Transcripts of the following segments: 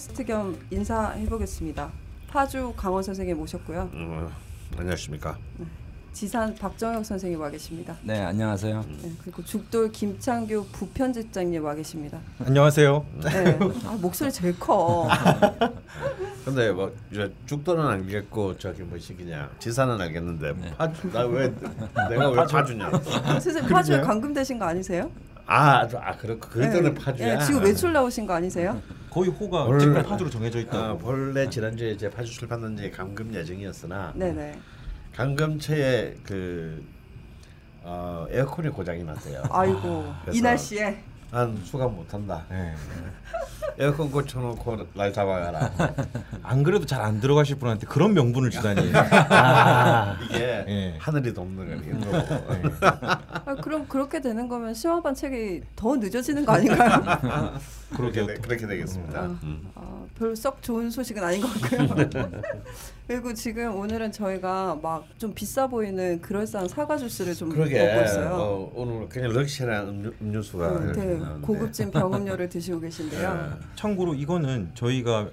팟캐스트 겸 인사해 보겠습니다. 파주 강원 선생님 모셨고요. 어, 안녕하십니까. 지산 박정혁 선생님 와 계십니다. 네 안녕하세요. 네, 그리고 죽돌 김창규 부편집장님 와 계십니다. 안녕하세요. 네. 아, 목소리 제일 커. 근데 뭐 이제 죽도는 알겠고 저기 뭐 시기냐 지사는 알겠는데 네. 파주 나왜 내가 왜 파주냐? 선생님 파주에 감금되신 거 아니세요? 아, 저- 아 그렇고 그 때문에 네. 파주야. 네, 지금 외출 나오신 거 아니세요? 거의 호가 원래- 파주로 정해져 아, 있다고. 본래 지난주에 이제 파주 출판단지 감금 예정이었으나 네네. 감금체에 그 어, 에어컨이 고장이 났대요. 아이고 이 날씨에 난 수감 못한다. 네. 에어컨 고쳐놓고 날 잡아가라. 안 그래도 잘 안 들어가실 분한테 그런 명분을 주다니. 아, 이게 예. 하늘이 돕는 거예요. 아, 그럼 그렇게 되는 거면 심화반 책이 더 늦어지는 거 아닌가요? 그렇게 그렇게 되겠습니다. 아, 음. 아, 별로 썩 좋은 소식은 아닌 것 같고요. 그리고 지금 오늘은 저희가 막 좀 비싸 보이는 그럴싸한 사과 주스를 좀 그러게 먹고 있어요. 어, 오늘 그냥 럭셔리한 음료, 음료수가 음, 되게 나오는데. 고급진 병음료를 드시고 계신데요. 참고로 이거는 저희가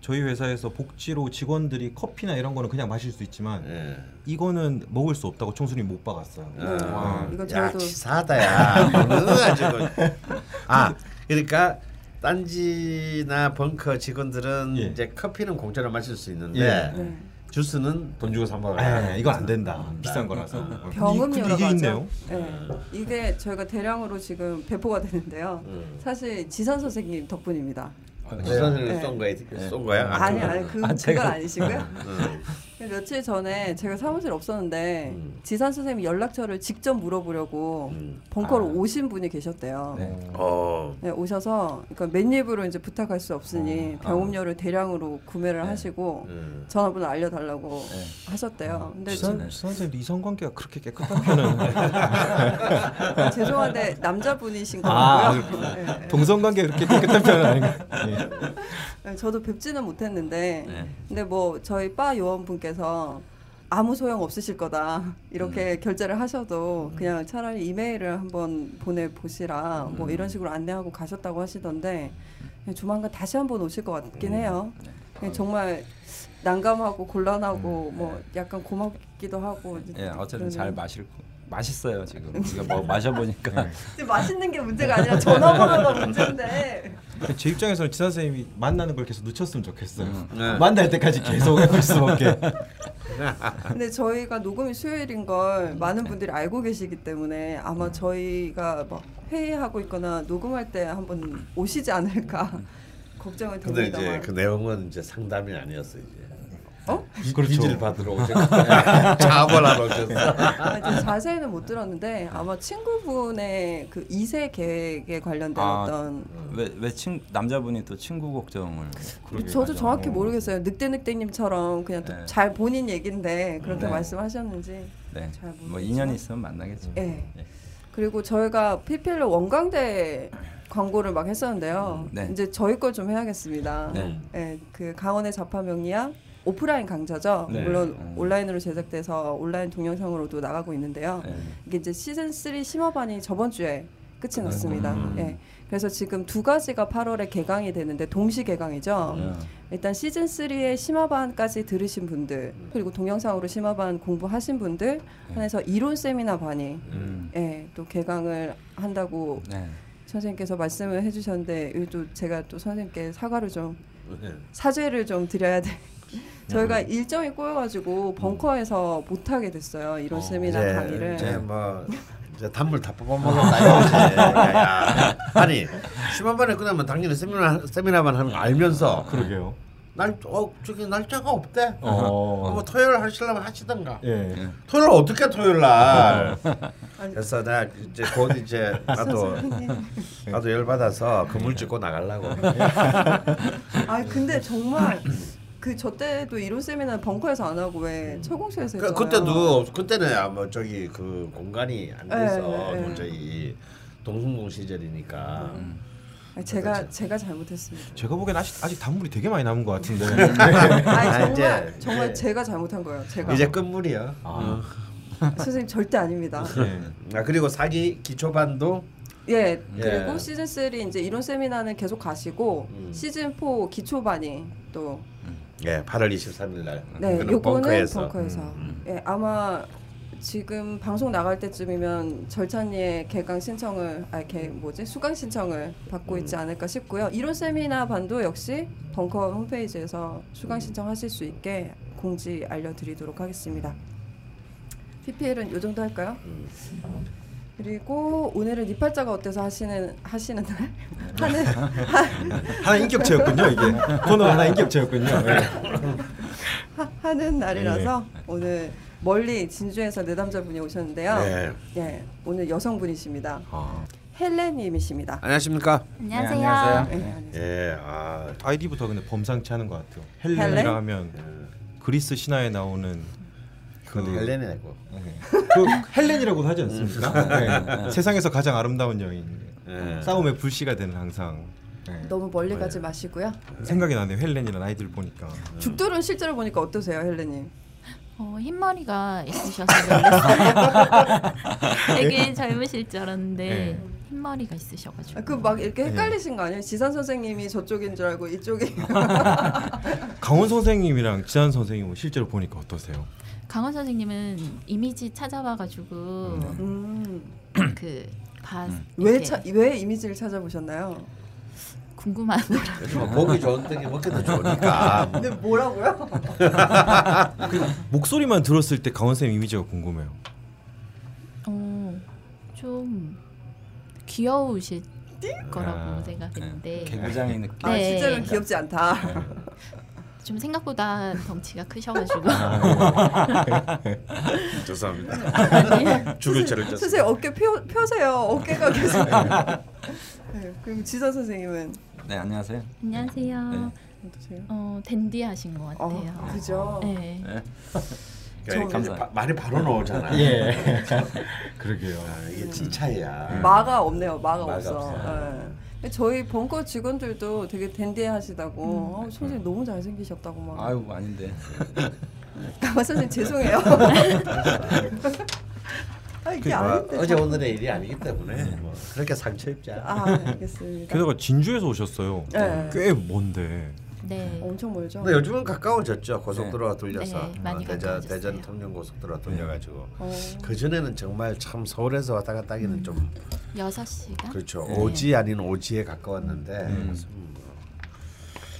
저희 회사에서 복지로 직원들이 커피나 이런 거는 그냥 마실 수 있지만 예. 이거는 먹을 수 없다고 청순이 못 박았어요. 네. 아, 이거 야 저희도- 치사하다야. 어느 가지고 아 그러니까 딴지나 벙커 직원들은 예. 이제 커피는 공짜로 마실 수 있는데 예. 네. 주스는 돈 주고 사 먹어야 네, 이건 안 된다. 비싼 거라서. 병음료라고 근데 이게 하죠. 있네요. 네. 이게 저희가 대량으로 지금 배포가 되는데요. 음. 사실 지산 선생님 덕분입니다. 지선을 네. 쏜 거야? 쏜 거야? 안 아니 쏜 아니 거야? 그 아, 그건 제가- 아니시고요. 음. 며칠 전에 제가 사무실 없었는데 음. 지산 선생님 연락처를 직접 물어보려고 음. 벙커로 아. 오신 분이 계셨대요. 네. 네. 어. 오셔서 그러니까 맨입으로 이제 부탁할 수 없으니 아. 병음료를 대량으로 구매를 네. 하시고 음. 전화번호 알려달라고 네. 하셨대요. 근데 지선 저- 선생님 이성 관계가 그렇게 깨끗한 편은 죄송한데 남자분이신 아, 거고요. 네. 동성 관계 그렇게 깨끗한 편은 아닌가. 예. 네, 저도 뵙지는 못했는데 네. 근데 뭐 저희 바 요원분께서 아무 소용 없으실 거다 이렇게 결제를 하셔도 그냥 차라리 이메일을 한번 보내 보시라 뭐 이런 식으로 안내하고 가셨다고 하시던데 조만간 다시 한번 오실 것 같긴 해요. 그냥 정말 난감하고 곤란하고 뭐 약간 고맙기도 하고 예, 어쨌든. 잘 마실 거- 맛있어요 지금. 이거 뭐 마셔보니까 근데 맛있는 게 문제가 아니라 전화번호가 문제인데 제 입장에서는 지선 선생님이 만나는 걸 계속 늦췄으면 좋겠어요. 네. 만날 때까지 계속 해볼 수밖에. 근데 저희가 녹음이 수요일인 걸 많은 분들이 알고 계시기 때문에 아마 저희가 막 회의하고 있거나 녹음할 때 한번 오시지 않을까 걱정은 근데 이제 됩니다만. 그 내용은 이제 상담이 아니었어 이제. 어? 비, 그렇죠. 빚을 받으러 오셨 자본하러 오셨어. 아, 이제 자세히는 못 들었는데 아마 친구분의 그 2세 계획에 관련된 아, 어떤 왜왜친 남자분이 또 친구 걱정을 그러게 저도. 정확히 어. 모르겠어요. 늑대 늑대님처럼 그냥 또 네. 잘 본인 얘긴데 그렇게 네. 말씀하셨는지 네. 잘 모르겠지만. 뭐 인연이 있으면 만나겠죠. 예. 예. 그리고 저희가 PPL 원광대 광고를 막 했었는데요. 네. 이제 저희 걸 좀 해야겠습니다. 네. 예, 그 강원의 자파 명리학 오프라인 강좌죠. 네. 물론 음. 온라인으로 제작돼서 온라인 동영상으로도 나가고 있는데요. 네. 이게 이제 시즌 3 심화반이 저번 주에 끝이 났습니다. 음. 예. 그래서 지금 두 가지가 8월에 개강이 되는데 동시 개강이죠. 음. 일단 시즌 3의 심화반까지 들으신 분들 그리고 동영상으로 심화반 공부하신 분들 한해서 이론 세미나 반이 음. 예, 또 개강을 한다고 네. 선생님께서 말씀을 해주셨는데 이것도 제가 또 선생님께 사과를 좀 네. 사죄를 좀 드려야 돼. 저희가 일정이 꼬여가지고 벙커에서 못 하게 됐어요 이런 세미나 이제, 강의를. 이제 뭐 이제 단물 다 뽑아먹었다. 야, 야. 아니 심한반에 끝나면 당연히 세미나 세미나만 하는 거 알면서 그러게요. 날 어, 저기 날짜가 없대. 어. 뭐 토요일 하시려면 하시던가. 예. 토요일 어떻게 토요일 날? 그래서 나 이제 곧 이제 나도. 나도 열 받아서 그물 찍고 나가려고. 아 근데 정말 그 저 때도 이론 세미나 벙커에서 안 하고 왜 철공소에서 그, 했잖아요. 그 때도 그때는 아마 저기 그 공간이 안 돼서 네, 네, 네. 도저히 동숭동 시절이니까. 아니, 제가 제가 잘못했습니다. 제가 보기엔 아직 아직 단물이 되게 많이 남은 것 같은데. 아니 아, 정말 이제, 정말 네. 제가 잘못한 거예요. 제가 이제 끝물이야. 아. 선생님 절대 아닙니다. 예. 아 그리고 사기 기초반도 예, 예. 그리고 시즌 3 이제 이론 세미나는 계속 가시고 음. 시즌 4 기초반이 또 예, 8월 23일 날. 네, 요거는 벙커에서. 벙커에서. 음. 예, 아마 지금 방송 나갈 때쯤이면 절찬리의 개강 신청을 아, 개 뭐지 수강 신청을 받고 음. 있지 않을까 싶고요. 이론 세미나 반도 역시 벙커 홈페이지에서 수강 신청하실 수 있게 공지 알려드리도록 하겠습니다. PPL은 요 정도 할까요? 음. 그리고 오늘은 니 팔자가 어때서 하시는 하시는 날 하는 하나 인격체였군요 이게 코너 하나 인격체였군요. 예. 하, 하는 날이라서 오늘 멀리 진주에서 내담자분이 오셨는데요. 네. 예, 오늘 여성분이십니다. 아, 헬렌님이십니다. 안녕하십니까? 안녕하세요. 네, 안녕하세요. 예, 네. 안녕하세요. 예, 아, 아이디부터 근데 범상치 않은 것 같아요. 헬렌? 헬렌이라 하면 예. 그리스 신화에 나오는 그 헬렌이고. 네. 그 헬렌이라고 하지 않습니까? 네. 세상에서 가장 아름다운 여인. 예. 싸움의 불씨가 되는 항상. 네. 너무 멀리 가지 마시고요. 생각이 나네요. 헬렌이라는 아이들 보니까. 죽돌은 실제로 보니까 어떠세요, 헬렌님? 어, 흰머리가 있으셔서. 되게 젊으실 줄 알았는데 네. 흰머리가 있으셔가지고. 그막 이렇게 헷갈리신 거 아니에요? 지산 선생님이 저쪽인 줄 알고 이쪽이 강원 선생님이랑 지한 선생님은 실제로 보니까 어떠세요? 강원 선생님은 이미지 찾아봐가지고 음, 그 봐. 왜, 이렇게 차, 왜 이미지를 찾아보셨나요? 요즘 뭐 보기 좋은 떡이 먹기도 좋으니까. 근데 뭐라고요? 목소리만 들었을 때 강원 쌤 이미지가 궁금해요. 어, 좀 귀여우실 거라고 아, 생각했는데 개구장의 느낌. 아, 네. 실제로는 귀엽지 않다. 좀 생각보다 덩치가 크셔가지고 죄송합니다. 아니, 죽을 죄를 졌습니다. 선생님 어깨 펴, 펴세요. 어깨가 계속. 네, 그리고 지산 선생님은 네 안녕하세요. 안녕하세요. 네. 어떠세요? 어 댄디하신 것 같아요. 어, 그죠. 네. 네. 그러니까. 바- 말이 바로 나오잖아. 예. 그러게요. 아, 이게 이 차이야. 마가 없네요. 마가, 마가 없어. 없어요. 저희 벙커 직원들도 되게 댄디하시다고 어, 선생님 너무 잘생기셨다고 막. 아유 아닌데. 강원 선생님 죄송해요. 아 이게 뭐, 아닌데. 어제 오늘의 일이 아니기 때문에 뭐 그렇게 상처 입지 않아. 아 알겠습니다. 게다가 진주에서 오셨어요. 네. 꽤 먼데. 네. 엄청 멀죠. 근데 요즘은 가까워졌죠. 고속도로가 돌려서 네, 많이 어, 대전. 대전 통영 고속도로가 돌려가지고 어. 그 전에는 정말 참 서울에서 왔다 갔다 하기는 좀 여섯 시간. 그렇죠. 네. 오지 아닌 오지에 가까웠는데 음. 뭐.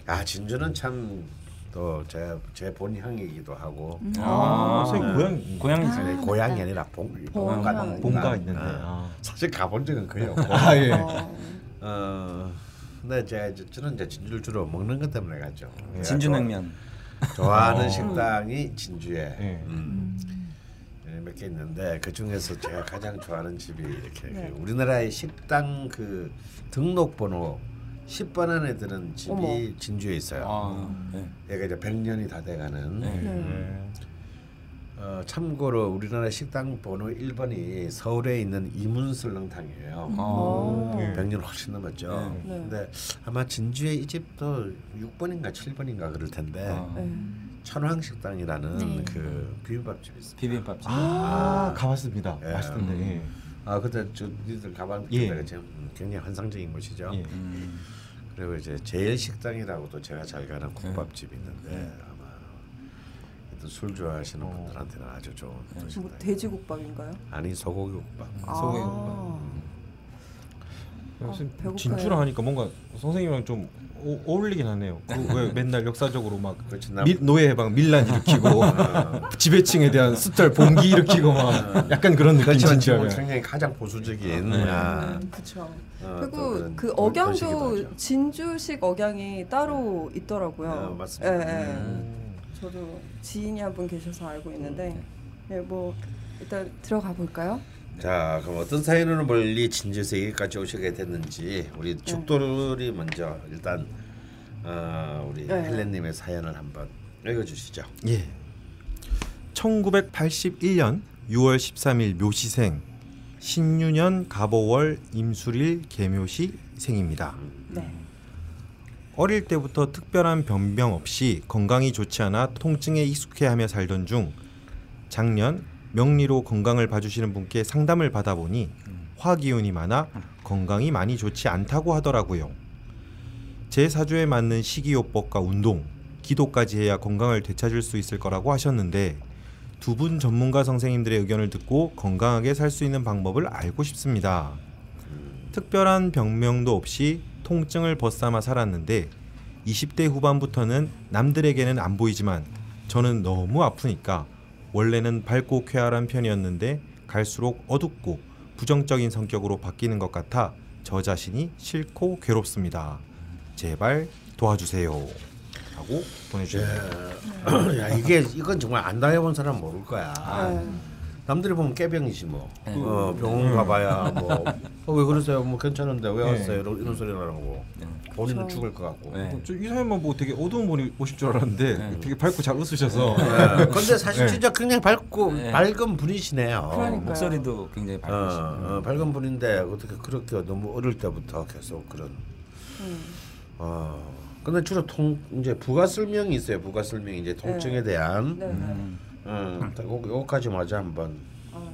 아 진주는 참 또제제 본향이기도 하고 음. 아, 아, 선생님 고향 고향이지. 아. 아니, 고향이 아니라 본 본가. 본가 본가 있는데. 아, 아. 사실 가본 적은 거의 없고 아 예. 어. 어 근데 제가 이제 저는 이제 진주를 주로 먹는 것 때문에 가죠. 진주냉면. 좋아- 좋아하는 어. 식당이 진주에 예. 음. 몇개 있는데 그 중에서 제가 가장 좋아하는 집이 이렇게 네. 그 우리나라의 식당 그 등록번호 10번 안에 드는 집이 어머. 진주에 있어요. 아, 네. 얘가 이제 100년이 다 돼가는. 네. 네. 어, 참고로 우리나라 식당 번호 1번이 서울에 있는 이문설렁탕이에요. 아, 어. 예. 100년 훨씬 넘었죠. 네. 근데 아마 진주에 이 집도 6번인가 7번인가 그럴 텐데 아, 네. 천황식당이라는 네. 그 비빔밥집이 있어요. 비빔밥집. 아, 가봤습니다. 예. 맛있던데. 예. 아 그때 저 니들 가방 예. 그때가 지금 굉장히 환상적인 곳이죠. 예. 음, 그리고 이제 제일 식당이라고도 제가 잘 가는 국밥집이 있는데 하여튼 술 좋아하시는 어. 분들한테는 아주 좋은 또 뭐. 돼지국밥인가요? 아니 소고기 국밥. 아. 소고기 무슨 배고파요. 진주라 하니까 뭔가 선생님이랑 좀 오, 어울리긴 하네요. 그 왜 맨날 역사적으로 막 그렇지 남- 미, 노예 해방 밀란 일으키고 지배층에 대한 숫절 봉기 일으키고 막 약간 그런 느낌 그렇지만 지금. 굉장히 가장 보수적인 네. 아, 음, 그렇죠. 어, 또 그리고 그 도- 억양도. 진주식 억양이 따로 있더라고요. 어, 맞습니다. 예, 예. 음. 저도 지인이 한 분 계셔서 알고 있는데, 예, 뭐 일단 들어가 볼까요? 자 그럼 어떤 사연으로 멀리 진주에서 여기까지 오시게 됐는지 우리 죽돌이 먼저 일단 어, 우리 네. 헬렌님의 사연을 한번 읽어주시죠. 예. 1981년 6월 13일 묘시생 신유년 갑오월 임술일 개묘시 생입니다. 네. 어릴 때부터 특별한 변병 없이 건강이 좋지 않아 통증에 익숙해하며 살던 중 작년 명리로 건강을 봐주시는 분께 상담을 받아보니 화기운이 많아 건강이 많이 좋지 않다고 하더라고요. 제 사주에 맞는 식이요법과 운동, 기도까지 해야 건강을 되찾을 수 있을 거라고 하셨는데 두 분 전문가 선생님들의 의견을 듣고 건강하게 살 수 있는 방법을 알고 싶습니다. 특별한 병명도 없이 통증을 벗삼아 살았는데 20대 후반부터는 남들에게는 안 보이지만 저는 너무 아프니까 원래는 밝고 쾌활한 편이었는데 갈수록 어둡고 부정적인 성격으로 바뀌는 것 같아 저 자신이 싫고 괴롭습니다. 제발 도와주세요. 하고 보내주셨네요. 야 이게 이건 정말 안 당해본 사람 모를 거야. 네. 남들이 보면 깨병이지 뭐. 네. 어, 병원 가봐야 뭐. 어, 왜 그러세요? 뭐 괜찮은데 왜 네. 왔어요? 이런, 이런 소리 나고. 네. 본인은 그렇죠. 죽을 것 같고. 네. 저이 사연만 보고 되게 어두운 분이 오실 줄 알았는데 네. 되게 밝고 잘 웃으셔서 네. 근데 사실 네. 진짜 굉장히 밝고 네. 밝은 분이시네요. 그러니까요. 목소리도 굉장히 어, 밝으시고 어, 밝은 분인데 어떻게 그렇게 너무 어릴 때부터 계속 그런. 음. 어. 근데 주로 통 이제 부가 설명이 있어요. 부가 설명 이제 통증에 대한. 네. 네. 음. 음, 요- 요거까지 맞아 한번. 어,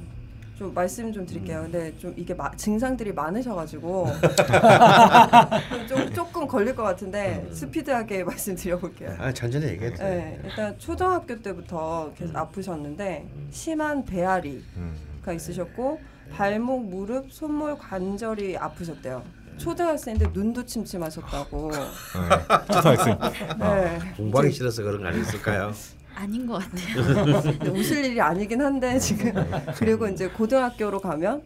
좀 말씀 좀 드릴게요. 근데 좀 이게 마, 증상들이 많으셔가지고 좀 조금 걸릴 것 같은데 스피드하게 말씀드려볼게요. 아 천천히 얘기해. 도 네, 일단 초등학교 때부터 계속 아프셨는데 심한 배앓이가 음. 있으셨고 발목, 무릎, 손목 관절이 아프셨대요. 초등학생인데 눈도 침침하셨다고. 네. 초등학생 네. 공부하기 싫어서 그런 거 아니었을까요? 아닌 것 같아요. 웃을 일이 아니긴 한데 지금 그리고 이제 고등학교로 가면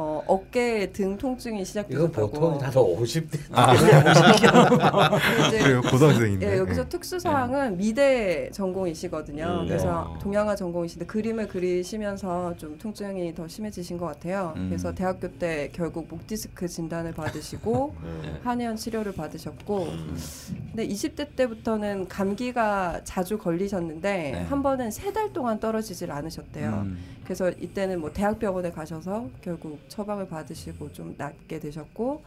어, 어깨 등 통증이 이거 시작되셨다고. 보통 다들 50대. 이제 그래요 고등학생인데 예, 여기서 특수 사항은 미대 전공이시거든요. 음, 그래서 네. 동양화 전공이신데 그림을 그리시면서 좀 통증이 더 심해지신 것 같아요. 음. 그래서 대학교 때 결국 목 디스크 진단을 받으시고 음. 한의원 치료를 받으셨고 음. 근데 20대 때부터는 감기가 자주 걸리셨는데 네. 한 번은 세 달 동안 떨어지질 않으셨대요. 음. 그래서 이때는 뭐 대학병원에 가셔서 결국 처방을 받으시고 좀 낫게 되셨고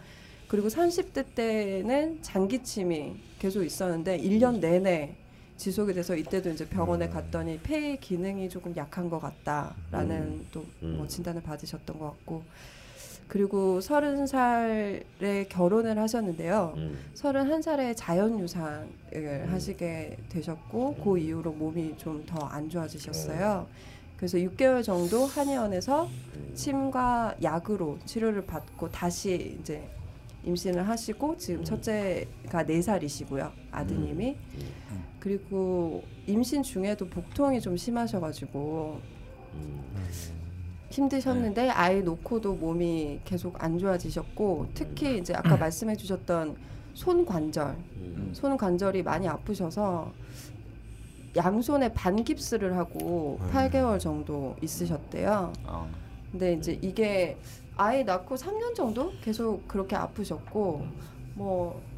그리고 30대 때는 장기침이 계속 있었는데 1년 내내 지속이 돼서 이때도 이제 병원에 갔더니 폐 기능이 조금 약한 것 같다라는 음. 또 음. 뭐 진단을 받으셨던 것 같고 그리고 서른 살에 결혼을 하셨는데요. 음. 31살에 자연유산을 하시게 되셨고 그 이후로 몸이 좀 더 안 좋아지셨어요. 그래서 6개월 정도 한의원에서 침과 약으로 치료를 받고 다시 이제 임신을 하시고 지금 첫째가 4살이시고요. 아드님이. 그리고 임신 중에도 복통이 좀 심하셔가지고 힘드셨는데 아이 놓고도 몸이 계속 안 좋아지셨고 특히 이제 아까 말씀해 주셨던 손 관절 음. 손 관절이 많이 아프셔서 양손에 반깁스를 하고 음. 8개월 정도 있으셨대요. 어. 근데 이제 이게 아이 낳고 3년 정도 계속 그렇게 아프셨고 뭐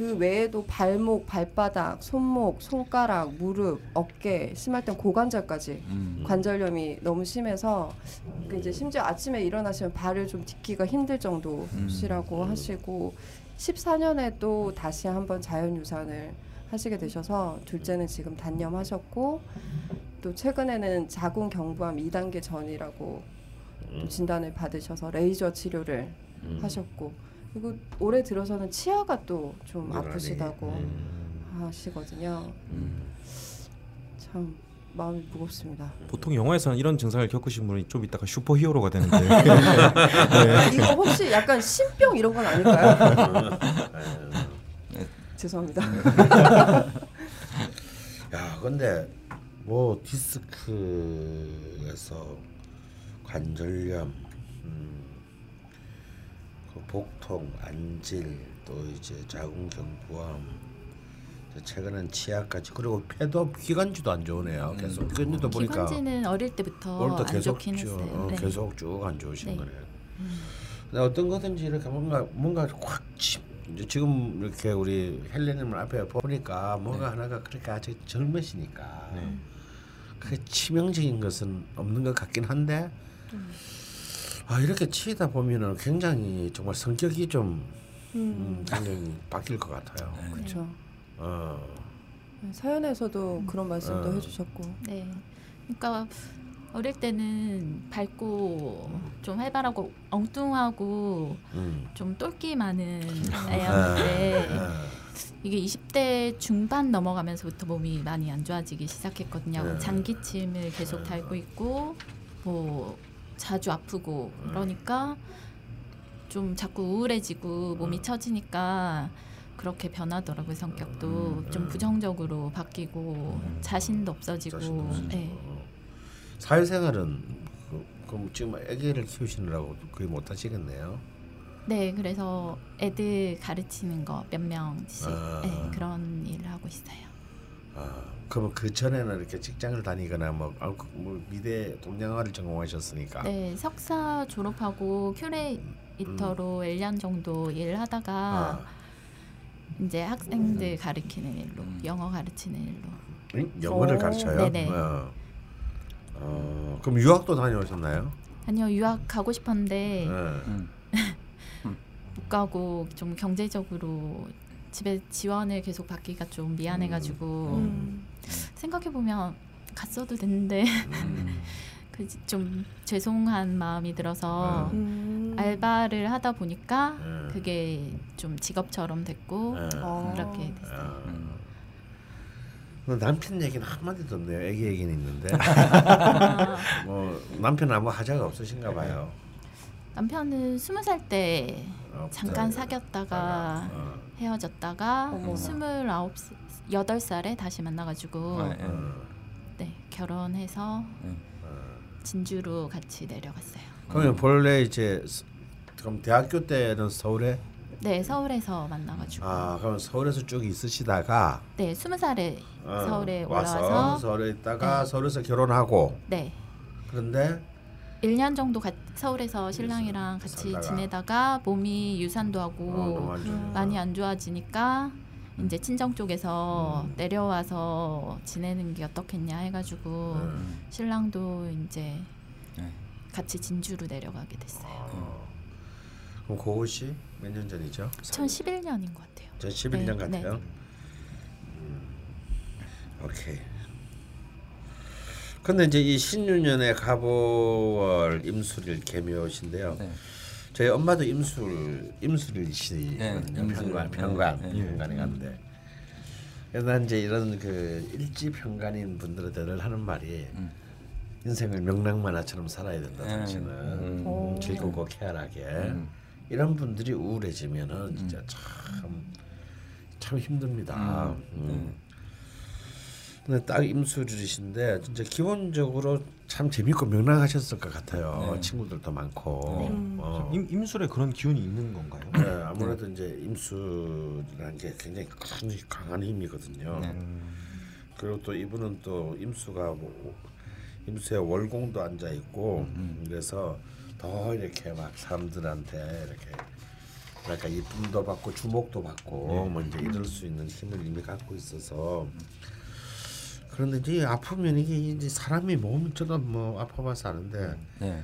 그 외에도 발목, 발바닥, 손목, 손가락, 무릎, 어깨, 심할 땐 고관절까지 음. 관절염이 너무 심해서 그 이제 심지어 아침에 일어나시면 발을 좀 딛기가 힘들 정도시라고 하시고 14년에 또 다시 한번 자연유산을 하시게 되셔서 둘째는 지금 단념하셨고 또 최근에는 자궁 경부암 2단계 전이라고 또 진단을 받으셔서 레이저 치료를 음. 하셨고 그리고 올해 들어서는 치아가 또 좀. 아프시다고 음. 하시거든요. 음. 참 마음이 무겁습니다. 보통 영화에서는 이런 증상을 겪으신 분이 좀 이따가 슈퍼히어로가 되는데 이거 혹시 약간 신병 이런 건 아닐까요? 죄송합니다. 야, 근데 뭐 디스크에서 관절염, 음, 그 복통, 안질, 또 이제 자궁경부암, 최근엔 치아까지 그리고 폐도 기관지도 안 좋으네요. 계속 기관지도 보니까 기관지는 어릴 때부터 안 계속 좋긴 쭉 했어요. 어, 네. 계속 쭉 안 좋으신 네. 거네요. 근데 어떤 거든지 이렇게 뭔가 뭔가 확 치, 이제 지금 이렇게 우리 헬레님을 앞에 보니까 뭔가 하나가 그렇게 아직 젊으시니까 그 치명적인 것은 없는 것 같긴 한데 아 이렇게 치다 보면은 굉장히 정말 성격이 좀 음, 굉장히 바뀔 것 같아요. 그렇죠. 어, 사연에서도 그런 말씀도 어. 해주셨고 네. 그러니까 어릴 때는 밝고 좀 활발하고 엉뚱하고 음. 좀 똘끼 많은 아, 애였는데 아, 이게 20대 중반 넘어가면서부터 몸이 많이 안 좋아지기 시작했거든요. 네. 장기침을 계속 달고 있고 뭐 자주 아프고 그러니까 좀 자꾸 우울해지고 몸이 처지니까 그렇게 변하더라고요 성격도 좀 부정적으로 바뀌고 자신도 없어지고 자신도 없어지고. 네. 사회생활은 그, 그럼 지금 아기를 키우시느라고 거의 못 하시겠네요. 네 그래서 애들 가르치는 거 몇 명씩 아. 네, 그런 일을 하고 있어요. 아, 그러면 그 전에는 이렇게 직장을 다니거나 뭐, 아, 그뭐 미대 동양화를 전공하셨으니까. 네, 석사 졸업하고 큐레이터로 1년 정도 일을 하다가 아, 이제 학생들 가르치는 일로 영어 가르치는 일로 응? 영어를 오. 가르쳐요. 네네. 어. 어, 그럼 유학도 다녀오셨나요? 아니요 유학 가고 싶었는데 네. 음. 못 가고 좀 경제적으로 집에 지원을 계속 받기가 좀 미안해가지고 음. 생각해 보면 갔어도 됐는데 음. 그좀 죄송한 마음이 들어서 음. 알바를 하다 보니까 음. 그게 좀 직업처럼 됐고 네. 어. 그렇게 됐어요. 아. 음. 그 남편 얘기는 한마디도 없네요. 애기 얘기는 있는데 아, 뭐 남편 아무 하자가 없으신가 봐요. 남편은 스무 살때 어, 잠깐 네. 사귀었다가 어, 헤어졌다가 어머. 스물아홉 여덟 살에 다시 만나가지고 아, 예. 어. 네 결혼해서 네. 진주로 같이 내려갔어요. 그러면 본래 이제 스- 그럼 대학교 때는 서울에 네 서울에서 만나가지고 아 그럼 서울에서 쭉 있으시다가 네 스무 살에 어, 서울에 와서 올라와서 서울에 있다가 네. 서울에서 결혼하고 네 그런데 1년 정도 가, 서울에서 신랑이랑 같이 살다가. 지내다가 몸이 유산도 어, 하고 너무 안. 많이 안 좋아지니까 이제 친정 쪽에서 음. 내려와서 지내는 게 어떻겠냐 해가지고 음. 신랑도 이제 네. 같이 진주로 내려가게 됐어요. 어. 그럼 그것이 몇 년 전이죠? 2011년인 것 같아요. 2011년 네, 네. 같아요. 음. 오케이. 근데 이제 이 신유년의 가보월 임술일 개묘신데요. 네. 저희 엄마도 임술 임술일이시거든요. 네, 임술. 평관 평관 네. 평관에 갔는데. 그래서 난 이제 이런 그 일지 평관인 분들한테 늘 하는 말이 음. 인생을 명랑 만화처럼 살아야 된다. 네. 당신은 음. 오. 즐겁고 쾌활하게 음. 이런 분들이 우울해지면은 진짜 참 참 힘듭니다. 음. 근데 딱 임술이신데 진짜 기본적으로 참 재밌고 명랑하셨을 것 같아요. 네. 친구들도 많고. 네. 어. 임, 임술에 그런 기운이 있는 건가요? 네, 아무래도 이제 임수라는 게 굉장히 큰 강한 힘이거든요. 네. 그리고 또 이분은 또 임수가 뭐 임수에 월공도 앉아 있고 그래서 더 이렇게 막 사람들한테 이렇게 그러니까 이쁨도 받고 주목도 받고 뭐 이제 이럴 수 있는 힘을 이미 갖고 있어서 그런데 이제 아프면 이게 이제 사람이 몸이 저도 뭐 아파봐서 아는데 네.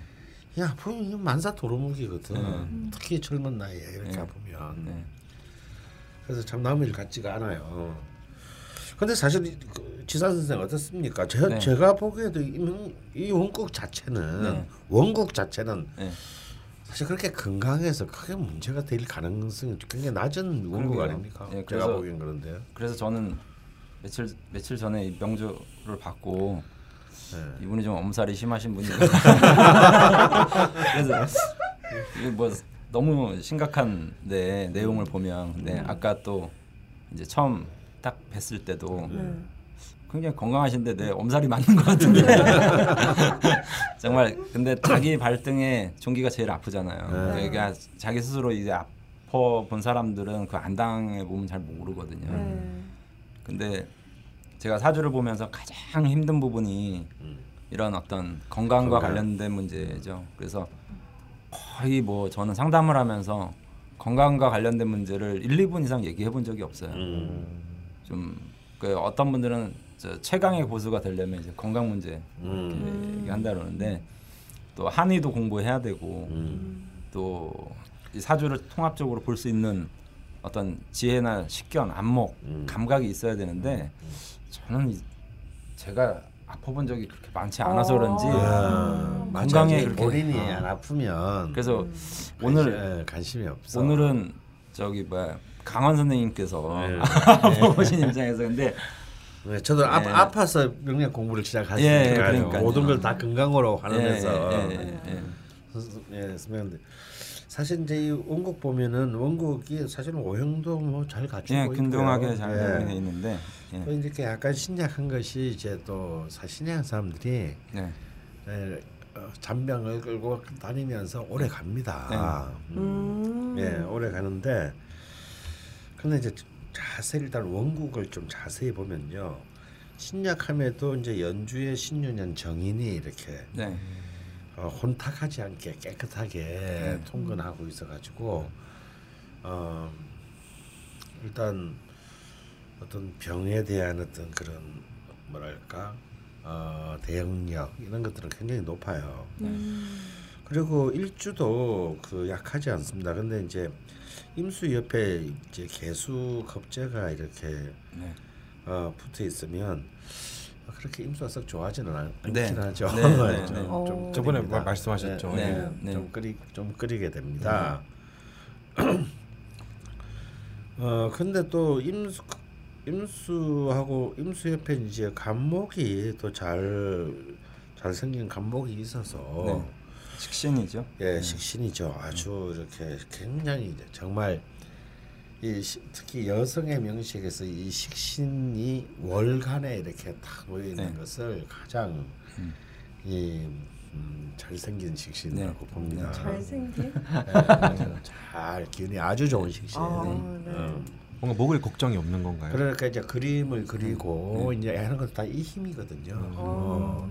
이 아프면 이게 만사 도루묵이거든. 음. 특히 젊은 나이에 이렇게 네. 아프면 네. 그래서 참 남의 일 같지가 않아요. 근데 사실 이- 그 지산 선생 어떻습니까? 제, 네. 제가 보기에도 이, 이 원국 자체는 네. 원국 자체는 네. 사실 그렇게 건강해서 크게 문제가 될 가능성이 굉장히 낮은 원국. 아닙니까? 네, 제가 그래서- 보기엔 그런데요. 그래서 저는 며칠 며칠 전에 이 명조를 받고 네. 이분이 좀 엄살이 심하신 분이에요. 그래서 이게 뭐 너무 심각한데 내용을 보면 근데 아까 또 이제 처음 딱 뵀을 때도 네. 굉장히 건강하신데 내 엄살이 맞는 것 같은데 정말 근데 자기 발등에 종기가 제일 아프잖아요. 네. 그러니까 자기 스스로 이제 아파 본 사람들은 그 안 당해 보면 잘 모르거든요. 네. 근데 제가 사주를 보면서 가장 힘든 부분이 이런 어떤 건강과 건강. 관련된 문제죠. 그래서 거의 뭐 저는 상담을 하면서 건강과 관련된 문제를 1, 2분 이상 얘기해 본 적이 없어요. 음. 좀 그 어떤 분들은 저 최강의 고수가 되려면 이제 건강 문제 음. 이렇게 얘기한다 그러는데 또 한의도 공부해야 되고 음. 또이 사주를 통합적으로 볼 수 있는 어떤 지혜나 식견, 안목, 음. 감각이 있어야 되는데 저는 이- 제가 아파본 적이 그렇게 많지 않아서 그런지 야, 맞아. 건강에 그렇게- 본인이 어. 안 아프면 그래서 관심- 오늘 예, 관심이 없어. 오늘은 저기 뭐야 강원 선생님께서 네. 보신 입장에서 근데 네, 저도 아, 예. 아파서 명량 공부를 시작했으니까 예. 모든 걸 다 건강으로 예, 하면서 예, 예, 예. 예, 선배님들 사실 이제 이 원곡 보면은 원곡이 사실은 오형도 뭐 잘 갖추고 예, 있고요. 균등하게 잘 예. 돼 있는데 예. 또 이렇게 약간 신약한 것이 이제 또 사신약 사람들이 네. 예, 어, 잔병을 끌고 다니면서 오래 갑니다. 음. 음. 예, 오래 가는데 근데 이제 자세히 일단 원국을 좀 자세히 보면요. 신약함에도 이제 연주의 신유년 정인이 이렇게 네. 어, 혼탁하지 않게 깨끗하게 통근하고 있어가지고 어, 일단 어떤 병에 대한 어떤 그런 뭐랄까 어, 대응력 이런 것들은 굉장히 높아요. 그리고 일주도 그 약하지 않습니다. 근데 이제 임수 옆에 이제 개수 겁재가 이렇게 네. 어, 붙어 있으면 그렇게 임수가 썩 좋아하지는 않, 네. 하죠. 네, 네, 좀, 네. 좀 저번에 끓입니다. 말- 말씀하셨죠. 네, 네, 네, 네. 좀 끓이 좀 끓이게 됩니다. 어 근데 또 임수 임수하고 임수 옆에 이제 간목이 또 잘 잘생긴 간목이 있어서 네. 식신이죠. 예, 식신이죠. 아주 이렇게 굉장히 정말 이 시- 특히 여성의 명식에서 이 식신이 월간에 이렇게 딱 모여 있는 네. 것을 가장 이 음, 잘생긴 식신이라고 네. 봅니다. 잘생긴. 예, 잘 기운이 아주 좋은 식신. 아, 네. 음. 뭔가 먹을 걱정이 없는 건가요? 그러니까 이제 그림을 그리고 네. 이제 하는 것도 다이 힘이거든요. 어.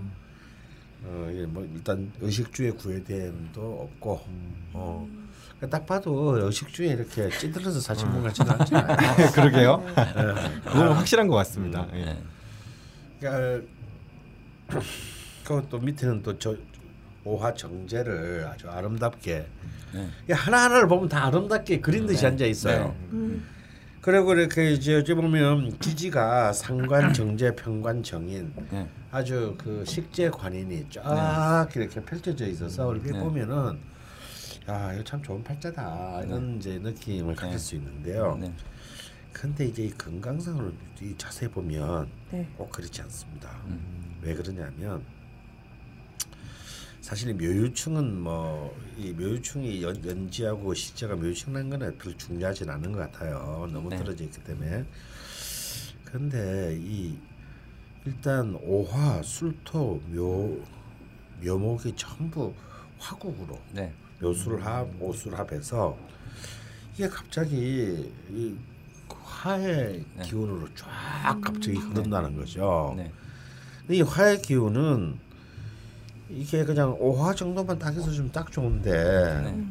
어, 이게 뭐 일단 의식주의 구애됨도 없고, 어, 그러니까 딱 봐도 의식주에 이렇게 찌들어서 사신 분 같지는 않잖아요. 그러게요. 네. 그건 확실한 것 같습니다. 예. 네. 그러니까 그것도 밑에는 또 저 오화 정제를 아주 아름답게 네. 이게 하나 하나를 보면 다 아름답게 그린 듯이 앉아 있어요. 그리고 이렇게 이제 어찌 보면 기지가 상관 정제 평관 정인 네. 아주 그 식재 관인이 쫙 이렇게 펼쳐져 있어서 이렇게 네. 보면은 야 이거 참 좋은 팔자다 이런 이제 느낌을 가질 네. 수 있는데요. 네. 근데 이제 이 건강상을 이 자세히 보면 네. 꼭 그렇지 않습니다. 음. 왜 그러냐면 사실 이 묘유충은 뭐 이 묘유충이 연, 연지하고 시제가 묘유충이라는 거는 별로 중요하진 않은 것 같아요. 너무 네. 떨어져 있기 때문에. 근데 이 일단 오화, 술토, 묘 묘목이 전부 화국으로 네. 묘술합, 오술합해서 이게 갑자기 이 화의 네. 기운으로 쫙 갑자기 흐른다는 거죠. 네. 근데 이 화의 기운은 이게 그냥 오화 정도만 딱 해서 좀 딱 좋은데 네.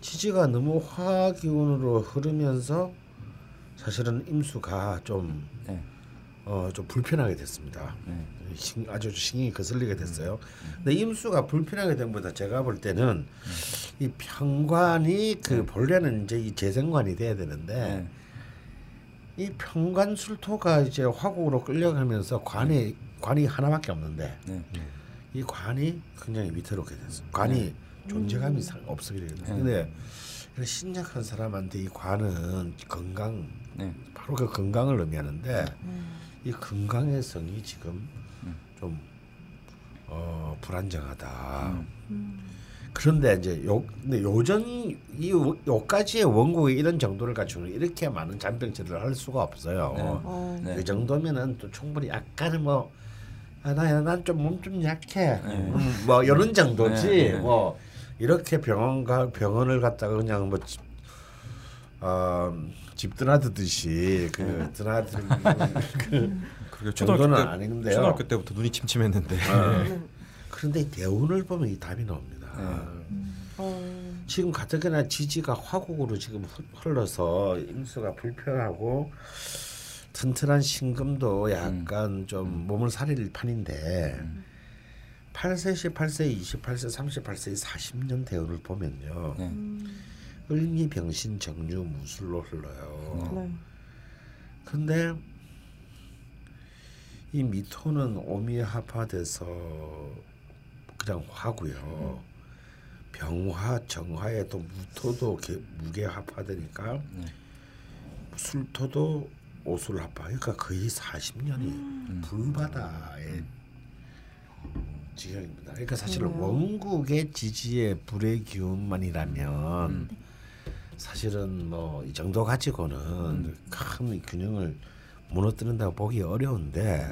지지가 너무 화 기운으로 흐르면서 사실은 임수가 좀 네. 어, 좀 불편하게 됐습니다. 네. 신, 아주 신경이 거슬리게 됐어요. 근데 임수가 불편하게 된 것보다 제가 볼 때는 이 평관이 그 본래는 이제 이 재생관이 돼야 되는데 네. 이 평관 술토가 이제 화국으로 끌려가면서 관이 관이 하나밖에 없는데 네. 이 관이 굉장히 위태롭게 됐어. 관이 존재감이 상- 없어지게 됐어. 네. 근데 신약한 사람한테 이 관은 건강 네. 바로 그 건강을 의미하는데 이 건강의 성이 지금 좀 어, 불안정하다. 그런데 이제 요 근데 요전 이 요- 요까지의 원국이 이런 정도를 갖추는 이렇게 많은 잔병치를 할 수가 없어요. 어. 네. 그 정도면은 또 충분히 약간은 뭐 아, 나난좀 몸 좀 약해. 음, 뭐 이런 정도지. 네, 네. 뭐 이렇게 병원 가 병원을 갔다가 그냥 뭐 집, 어, 집 드나드듯이 그 드나드는 그 그리고 정도는 초등학교 때 아닌데요. 초등학교 때부터 눈이 침침했는데 그런데 이 대운을 보면 이 답이 나옵니다. 어. 지금 가뜩이나 지지가 화국으로 지금 흘- 흘러서 임수가 불편하고 튼튼한 신금도 약간 좀 몸을 사릴 판인데 8세, 18세, 28세, 38세 이 40년 대운을 보면요. 네. 을미, 병신, 정유, 무술로 흘러요. 네. 근데 이 미토는 오미 합화돼서 그냥 화고요. 병화, 정화에 또 무토도 개- 무게 합화되니까 술토도 오술 합화. 그러니까 거의 40년이 불바다의 지경입니다. 그러니까 사실 원국의 지지의 불의 기운만이라면 사실은 뭐 이 정도 가지고는 큰 균형을 무너뜨린다고 보기 어려운데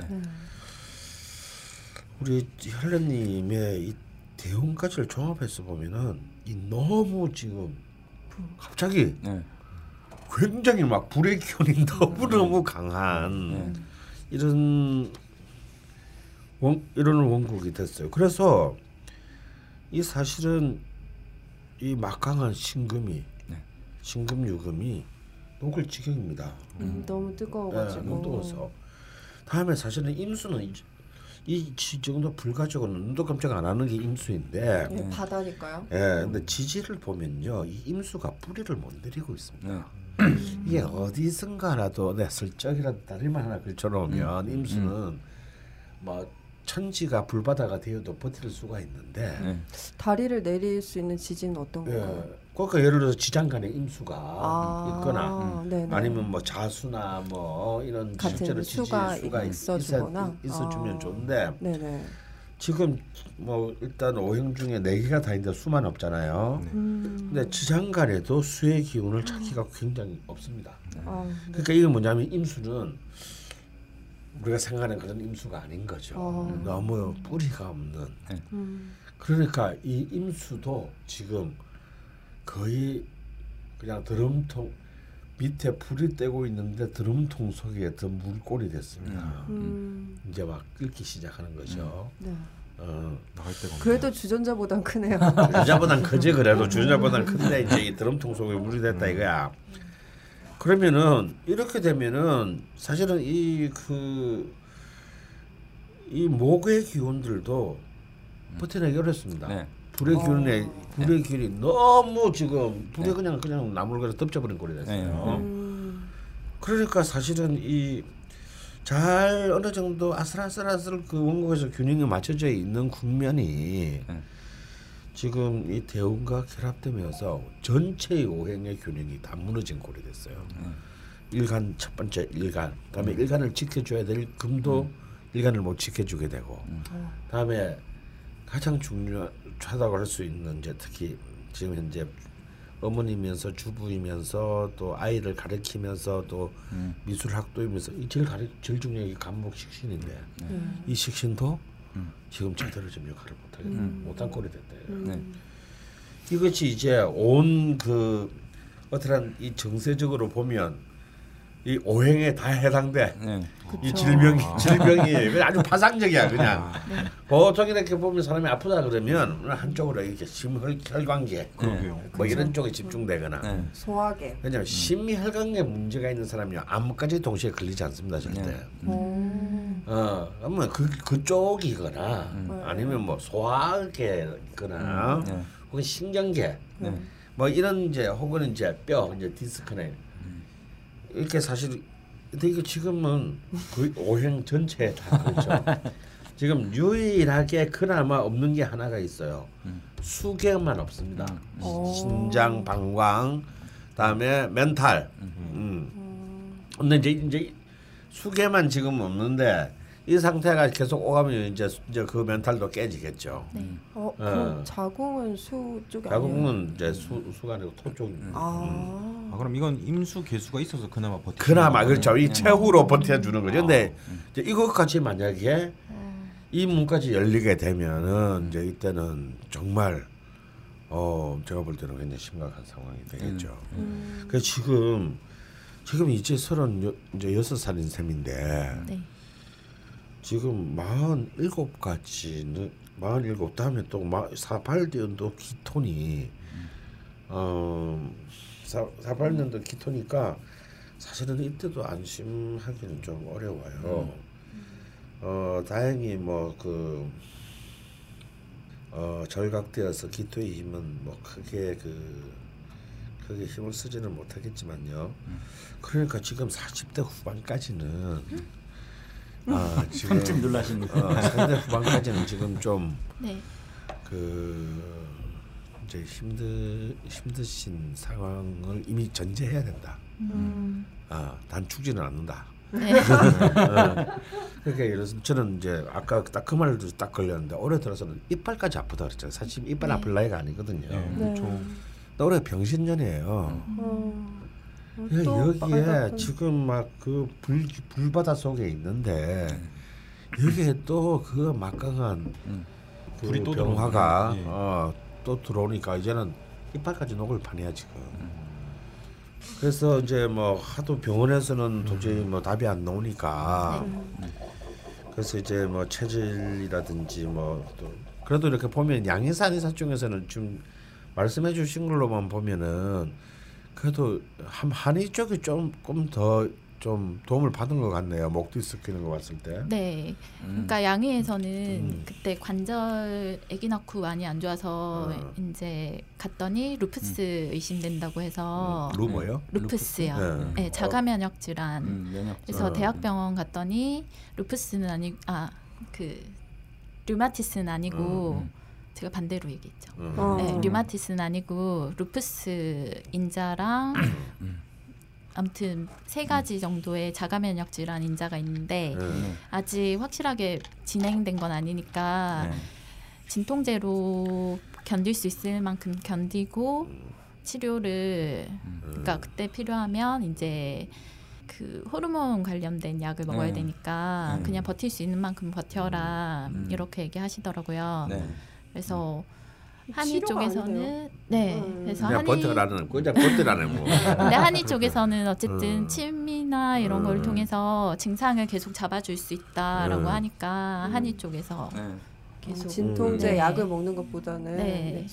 우리 헬렌님의 이 대운까지를 종합해서 보면은 이 너무 지금 갑자기 네. 굉장히 막 불의 기운이 너무 너무 강한 이런 원 이런 원국이 됐어요. 그래서 이 사실은 이 막강한 신금이 네. 신금 유금이 녹을 지경입니다. 음, 너무 예, 뜨거워가지고. 너무 뜨거워서 다음에 사실은 임수는 이, 이 지- 정도 불 가지고는 눈도 깜짝 안 하는 게 임수인데 예, 바다니까요. 예, 근데 지지를 보면요, 이 임수가 뿌리를 못 내리고 있습니다. 네. 이게 어디선가라도 내 슬쩍이라도 다리만 하나 걸쳐놓으면 음. 임수는 뭐 천지가 불바다가 되어도 버틸 수가 있는데, 네. 다리를 내릴 수 있는 지진은 어떤 예, 건가요? 그러니까 예를 들어서 지장간에 임수가 아, 있거나 네네. 아니면 뭐 자수나 뭐 이런 같은 실제로 수가 수가 있- 있어주거나. 있어, 있어 주면 아. 좋은데 네네. 지금 뭐 일단 오행 중에 네 개가 다 있는데 수만 없잖아요. 음. 근데 지장간에도 수의 기운을 찾기가 굉장히 없습니다. 아, 그러니까 이게 뭐냐면 임수는 우리가 생각하는 그런 임수가 아닌 거죠. 어. 너무 뿌리가 없는. 음. 그러니까 이 임수도 지금 거의 그냥 드럼통 밑에 불이 떼고 있는데 드럼통 속에 더 물골이 됐습니다. 음. 이제 막 끓기 시작하는 거죠. 네. 어, 나갈 데가 없네. 그래도 주전자보단 크네요. 주전자보단 크지 그래도 주전자보단 큰데 이제 이 드럼통 속에 물이 됐다 이거야. 그러면은 이렇게 되면은 사실은 이 그이 목의 기운들도 버텨내기 어렵습니다. 네. 불의 기운에 불의 기운이 너무 지금 불에 그냥 그냥 나물거려 덮쳐버린 꼴이 됐어요. 음. 그러니까 사실은 이 잘 어느 정도 아슬아슬아슬 그 원국에서 균형이 맞춰져 있는 국면이 네. 지금 이 대운과 결합되면서 전체의 오행의 균형이 다 무너진 꼴이 됐어요. 일간 첫 번째 일간, 그다음에 일간을 지켜줘야 될 금도 일간을 못 지켜주게 되고, 다음에 가장 중요하다고 할 수 있는 이제 특히 지금 현재 어머니면서 주부이면서 또 아이를 가르치면서 또 미술 학도이면서 이 제일 가르 제일 중요한 게 감목 식신인데 이 식신도 지금 제대로 좀 역할을 못하게 못한 꼴이 됐대요. 네. 이것이 이제 온 그 어떠한 이 정세적으로 보면 이 오행에 다 해당돼. 네. 이 질병이 질병이 그냥 아주 파상적이야 그냥. 보통 이렇게 보면 사람이 아프다 그러면 한쪽으로 이렇게 심혈관계 그러게요. 뭐 이런 쪽에 집중되거나. 네. 소화계. 왜냐면 심혈관계 문제가 있는 사람이 암까지 동시에 걸리지 않습니다 절대. 네. 어. 어, 그러면 그 그쪽이거나 아니면 뭐 소화계거나 네. 혹은 신경계 네. 뭐 이런 이제 혹은 이제 뼈 이제 디스크네 이렇게 사실 근데 이게 지금은 거의 오행 전체에 다 그렇죠. 지금 유일하게 그나마 없는 게 하나가 있어요. 수계만 없습니다. 어. 신장, 방광, 다음에 멘탈. 음. 근데 이제 이제 수계만 지금 없는데 이 상태가 계속 오가면 이제 이제 그 멘탈도 깨지겠죠. 어, 어. 그럼 자궁은 수 쪽이 아니에요? 자궁은 이제 수 수가 아니고 토 쪽입니다. 아. 아 그럼 이건 임수 개수가 있어서 그나마 버티. 그나마 그렇죠. 이 최후로 버텨주는 거죠. 근데 이제 이것까지 만약에 이 문까지 열리게 되면은 이제 이때는 정말 어 제가 볼 때는 굉장히 심각한 상황이 되겠죠. 음. 그 지금 지금 이제 서른 이제 여섯 살인 셈인데 네. 지금 마흔 일곱 가지는 마흔 일곱 다음에 또 사팔 년도 기톤이 어 사, 사팔 년도 기토니까 사실은 이때도 안심하기는 좀 어려워요. 어 다행히 뭐 그 어, 절각되어서 기토의 힘은 뭐 크게 그 크게 힘을 쓰지는 못하겠지만요. 그러니까 지금 40대 후반까지는 아, 지금 좀 놀라시는 거. 어, 40대 후반까지는 지금 좀 네. 그 이제 힘드 힘드신 상황을 이미 전제해야 된다. 음. 아, 단 죽지는 않는다. 네. 그러니까 예를 들어서 저는 이제 아까 딱 그 말도 딱 걸렸는데 올해 들어서는 이빨까지 아프다 그랬잖아요. 사실 이빨 네. 아플 나이가 아니거든요. 네. 네. 나 올해 병신년이에요. 어. 예, 또 여기에 지금 막 그 불 불바다 속에 있는데 여기에 또 그 막강한 음. 그 불이 또 병화가. 예. 어, 또 들어오니까 이제는 이빨까지 녹을 판이야 지금. 그래서 이제 뭐 하도 병원에서는 도저히 뭐 답이 안 나오니까 그래서 이제 뭐 체질이라든지 뭐 또 그래도 이렇게 보면 양의사 한의사 중에서는 좀 말씀해 주신 걸로만 보면은 그래도 한 한의 쪽이 조금 더 좀 도움을 받은 것 같네요. 목 디스크는 거 봤을 때. 네. 음. 그러니까 양의에서는 음. 그때 관절 아기 낳고 많이 안 좋아서 어. 이제 갔더니 루푸스 의심된다고 해서 루 뭐요? 루푸스요. 네. 네, 자가 면역 질환. 음, 면역. 그래서 어. 대학병원 갔더니 루푸스는 아니 아 그 류마티스는 아니고 음. 제가 반대로 얘기했죠. 음. 어. 네, 류마티스는 아니고 루푸스 인자랑 음. 아무튼 세 가지 정도의 자가 면역 질환 인자가 있는데 네. 아직 확실하게 진행된 건 아니니까 네. 진통제로 견딜 수 있을 만큼 견디고 치료를 음. 그러니까 그때 필요하면 이제 그 호르몬 관련된 약을 먹어야 네. 되니까 네. 그냥 버틸 수 있는 만큼 버텨라 음. 이렇게 얘기하시더라고요. 네. 그래서 한의 치료가 쪽에서는 아니네요. 네 음. 그래서 그냥 한의 버텨라는 그냥 버텨라는 뭐. 근데 한의 쪽에서는 어쨌든 음. 침이나 이런 걸 음. 통해서 증상을 계속 잡아줄 수 있다라고 음. 하니까 한의 쪽에서 네. 계속 진통제 네. 약을 먹는 것보다는 네. 네.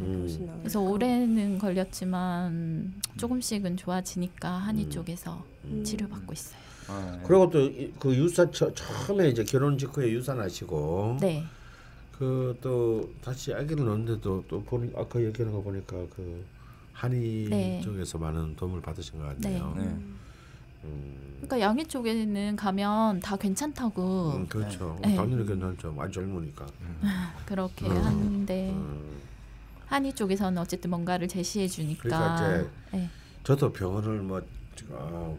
음. 그래서 올해는 걸렸지만 조금씩은 좋아지니까 한의 음. 쪽에서 음. 치료받고 있어요. 아, 네. 그리고 또 그 유산 처, 처음에 이제 결혼 직후에 유산하시고 네, 그 또 다시 아기를 낳는데도 또 보니 아까 얘기하는 거 보니까 그 한의 네. 쪽에서 많은 도움을 받으신 것 같네요. 네. 음, 그러니까 양의 쪽에는 가면 다 괜찮다고 음, 그렇죠. 네. 당연히 괜찮죠. 많이 젊으니까. 그렇게 음. 하는데 음. 한의 쪽에서는 어쨌든 뭔가를 제시해 주니까 그러니까 이제 네. 저도 병원을 뭐 어,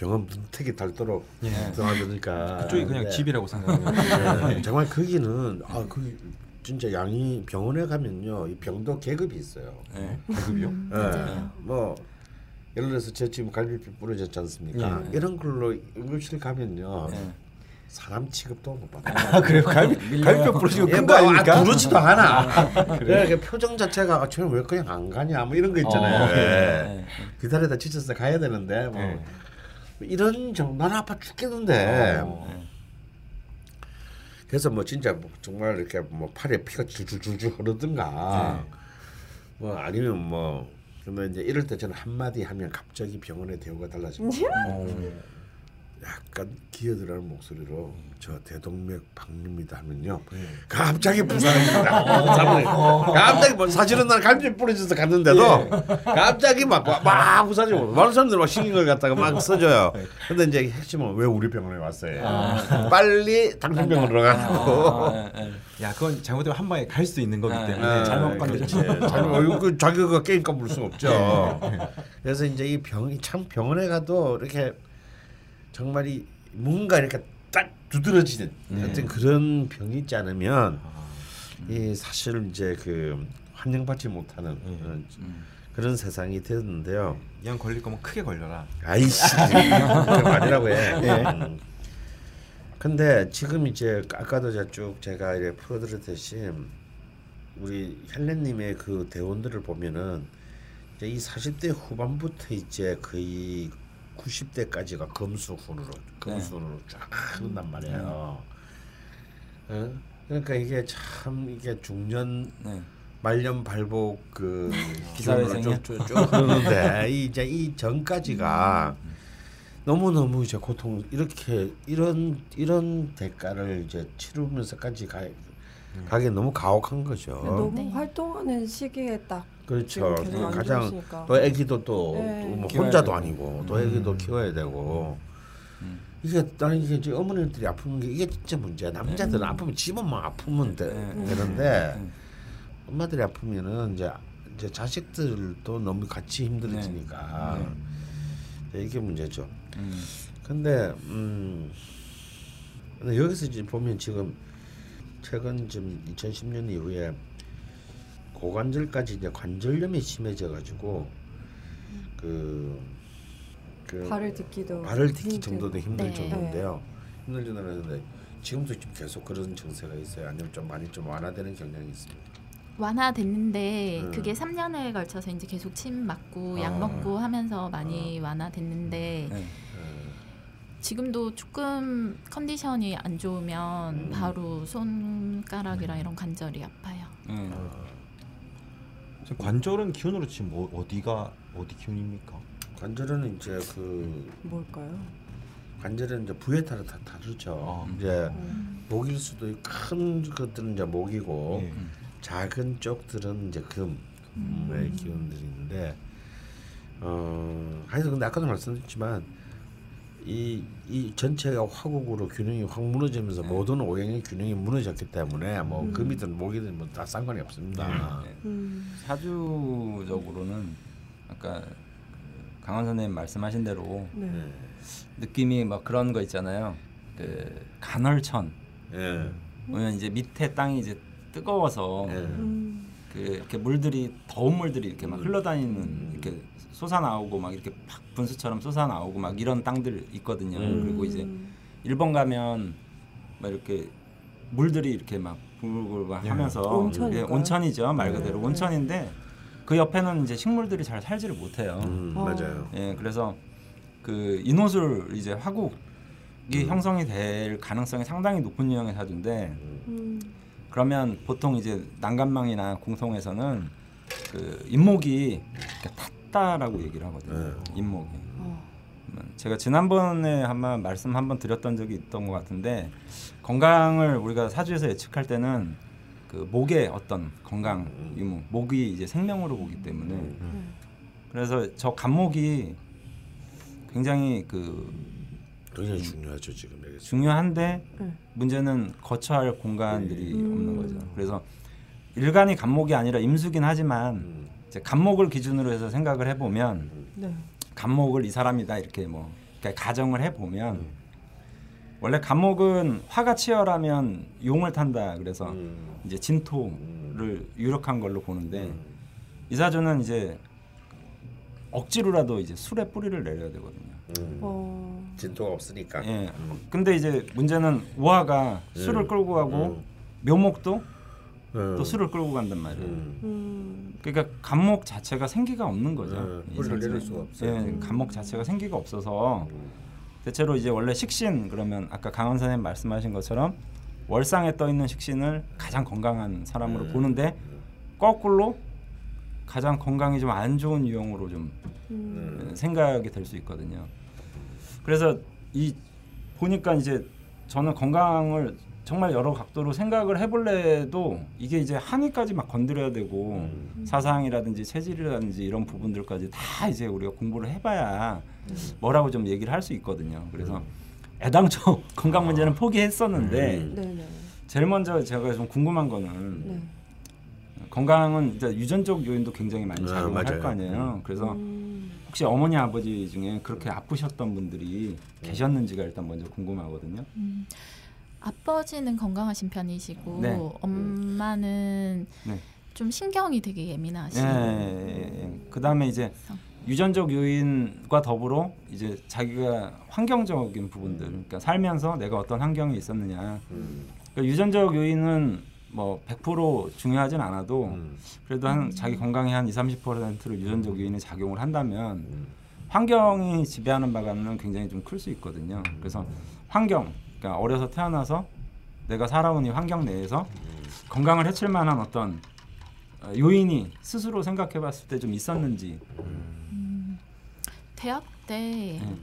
병원 문택이 닳도록 예. 들어가니까 그쪽이 그냥 네. 집이라고 생각하면 네, 정말 거기는 아그 진짜 양이 병원에 가면요 이 병도 계급이 있어요. 네. 계급이요. 음, 예, 맞아요. 뭐 예를 들어서 제 지금 갈비뼈 부러졌지 않습니까? 예. 이런 걸로 응급실 가면요 네. 사람 취급도 못 받아요. 아 그래요? 갈비 갈비뼈 부러지고 예, 큰 뭐, 거 아닙니까? 아, 부르지도 않아. 그래 표정 자체가 아, 쟤는 왜 그냥 안 가냐 뭐 이런 거 있잖아요. 어, 예. 네. 기다리다 지쳐서 가야 되는데 뭐 네. 이런 정 나는 아파 죽겠는데 어. 네. 그래서 뭐 진짜 뭐 정말 이렇게 뭐 팔에 피가 줄줄줄줄 흐르든가 뭐 아니면 뭐 그러면 이제 이럴 때 저는 한마디 하면 갑자기 병원에 대우가 달라집니다. 어. 약간 기어들어가는 목소리로 저 대동맥 박립니다 하면요 갑자기 부산합니다. 부산을 갑자기 뭐 사실은 난 갈비 부러져서 갔는데도 갑자기 막막 부산이 많은 사람들 막 신경을 갖다가 막 써줘요. 근데 이제 핵심은 왜 우리 병원에 왔어요? 빨리 당신 병원으로 가고. 아, 네, 네. 야 그건 잘못되면 한 방에 갈 수 있는 거기 아, 때문에 네. 잘못 그렇지. 건드리면 잘못 그 자기가 게임값 물 수가 없죠. 그래서 이제 이 병이 참 병원에 가도 이렇게 정말 이 뭔가 이렇게 딱 두드러지는 어떤 그런 병이 있지 않으면 이 사실 이제 그 환영받지 못하는 어, 그런 세상이 되었는데요. 이왕 걸릴 거면 크게 걸려라. 아이씨 그런 거 아니라고 해. 음. 근데 지금 이제 아까도 쭉 제가 이렇게 풀어드렸듯이 우리 헬렌님의 그 대원들을 보면은 이제 이 40대 후반부터 이제 거의 90대까지가 검수훈으로 검수훈으로 쫙 흐른단 말이에요. 어? 그러니까 이게 참 이게 중년 네. 말년 발복 그 기사회생이야? 쭉, 쭉, 쭉 흐르는데 이 이제 이 전까지가 너무 너무 이제 고통 이렇게 이런 이런 대가를 이제 치르면서까지 가 가기 너무 가혹한 거죠. 너무 네. 활동하는 시기에 딱 그렇죠. 지금 안 가장. 또 아기도 또, 네. 키워야 혼자도. 아니고 또 아기도 키워야 되고 이게 나는 이게 이제 어머니들이 아픈 게 이게 진짜 문제야. 남자들은 아프면 집은만 아프면 돼, 네. 되는데 네. 엄마들이 아프면은 이제 이제 자식들도 너무 같이 힘들어지니까 네. 이게 문제죠. 음. 근데 음 근데 여기서 이제 보면 지금 최근 좀 2010년 이후에 고관절까지 이제 관절염이 심해져 가지고 그, 그 발을 딛기도 발을 딛기 힘들고. 정도도 힘들 네. 정도인데요. 힘들 정도인데 지금도 좀 계속 그런 증세가 있어요. 아니면 좀 많이 좀 완화되는 경향이 있습니다. 완화됐는데 음. 그게 3년에 걸쳐서 이제 계속 침 맞고 아. 약 먹고 하면서 많이 완화됐는데 네. 지금도 조금 컨디션이 안 좋으면 음. 바로 손가락이랑 이런 관절이 아파요. 음. 지금 관절은 기운으로 지금 뭐 어디가 어디 기운입니까? 관절은 이제 그 뭘까요? 관절은 이제 부에 따라 다 다르죠. 아. 이제 목일 수도 있고 큰 것들은 이제 목이고 예. 작은 쪽들은 이제 금의 기운들이 있는데 어 하여튼 근데 아까도 말씀드렸지만 이, 이 전체가 화국으로 균형이 확 무너지면서 모든 오행의 균형이 무너졌기 때문에 뭐 금이든 목이든 뭐 다 상관이 없습니다. 네. 음. 사주적으로는 아까 강원 선생님 말씀하신 대로 네. 네. 느낌이 막 그런 거 있잖아요. 그 간헐천. 예. 보면 이제 밑에 땅이 이제 뜨거워서 예. 음. 그 이렇게 물들이 더운 물들이 이렇게 막 흘러다니는 이렇게 솟아 나오고 막 이렇게 팍 분수처럼 솟아 나오고 막 이런 땅들 있거든요. 음. 그리고 이제 일본 가면 막 이렇게 물들이 이렇게 막막 하면서? 예, 온천이죠 말 그대로 네. 온천인데 그 옆에는 이제 식물들이 잘 살지를 못해요. 음, 어. 맞아요. 예, 그래서 그 인호술 이제 화국이 형성이 될 가능성이 상당히 높은 유형의 사주인데 음. 그러면 보통 이제 난간망이나 공통에서는 그 잇목이 이 렇게 탔다라고 얘기를 하거든요. 네. 잇목이. 어. 그러면 제가 지난번에 한번 말씀 한번 드렸던 적이 있던 것 같은데 건강을 우리가 사주에서 예측할 때는 그 목의 어떤 건강 유무 목이 이제 생명으로 보기 때문에 그래서 저 간목이 굉장히 그 굉장히 중요하죠 지금 여기. 중요한데 네. 문제는 거처할 공간들이 음. 없는 거죠. 그래서 일간이 간목이 아니라 임수긴 하지만 음. 이제 간목을 기준으로 해서 생각을 해보면 네. 간목을 이 사람이다 이렇게 뭐 그러니까 가정을 해보면 원래 간목은 화가 치열하면 용을 탄다 그래서 음. 이제 진토를 유력한 걸로 보는데 이 사주는 이제 억지로라도 이제 술에 뿌리를 내려야 되거든요. 음. 어. 진토가 없으니까. 예. 근데 이제 문제는 우화가 술을 음. 끌고 가고 음. 묘목도 음. 또 술을 끌고 간단 말이에요. 음. 음. 그러니까 간목 자체가 생기가 없는 거죠. 내릴 수가 없어요. 예, 간목 자체가 생기가 없어서 음. 대체로 이제 원래 식신 그러면 아까 강원 선생님 말씀하신 것처럼 월상에 떠 있는 식신을 가장 건강한 사람으로 음. 보는데 거꾸로 가장 건강이 좀 안 좋은 유형으로 좀 음. 음. 생각이 될 수 있거든요. 그래서 이 보니까 이제 저는 건강을 정말 여러 각도로 생각을 해볼래도 이게 이제 한의까지 막 건드려야 되고 음. 사상이라든지 체질이라든지 이런 부분들까지 다 이제 우리가 공부를 해봐야 뭐라고 좀 얘기를 할 수 있거든요. 그래서 애당초 건강 문제는 포기했었는데 음. 네네. 제일 먼저 제가 좀 궁금한 거는 네. 건강은 이제 유전적 요인도 굉장히 많이 아, 작용을 할 맞아요. 거 아니에요. 음. 그래서 음. 혹시 어머니 아버지 중에 그렇게 아프셨던 분들이 계셨는지가 일단 먼저 궁금하거든요. 음, 아버지는 건강하신 편이시고 네. 엄마는 네. 좀 신경이 되게 예, 예민하시고 예, 예. 그다음에 이제 유전적 요인과 더불어 이제 자기가 환경적인 부분들, 그러니까 살면서 내가 어떤 환경에 있었느냐. 음. 그러니까 유전적 요인은 뭐 100% 중요하진 않아도 음. 그래도 한 자기 건강의 한 2, 30%를 유전적 요인이 작용을 한다면 음. 환경이 지배하는 바가는 굉장히 좀 클 수 있거든요. 그래서 환경, 그러니까 어려서 태어나서 내가 살아온 이 환경 내에서 건강을 해칠 만한 어떤 어, 요인이 스스로 생각해봤을 때 좀 있었는지. 대학 때좀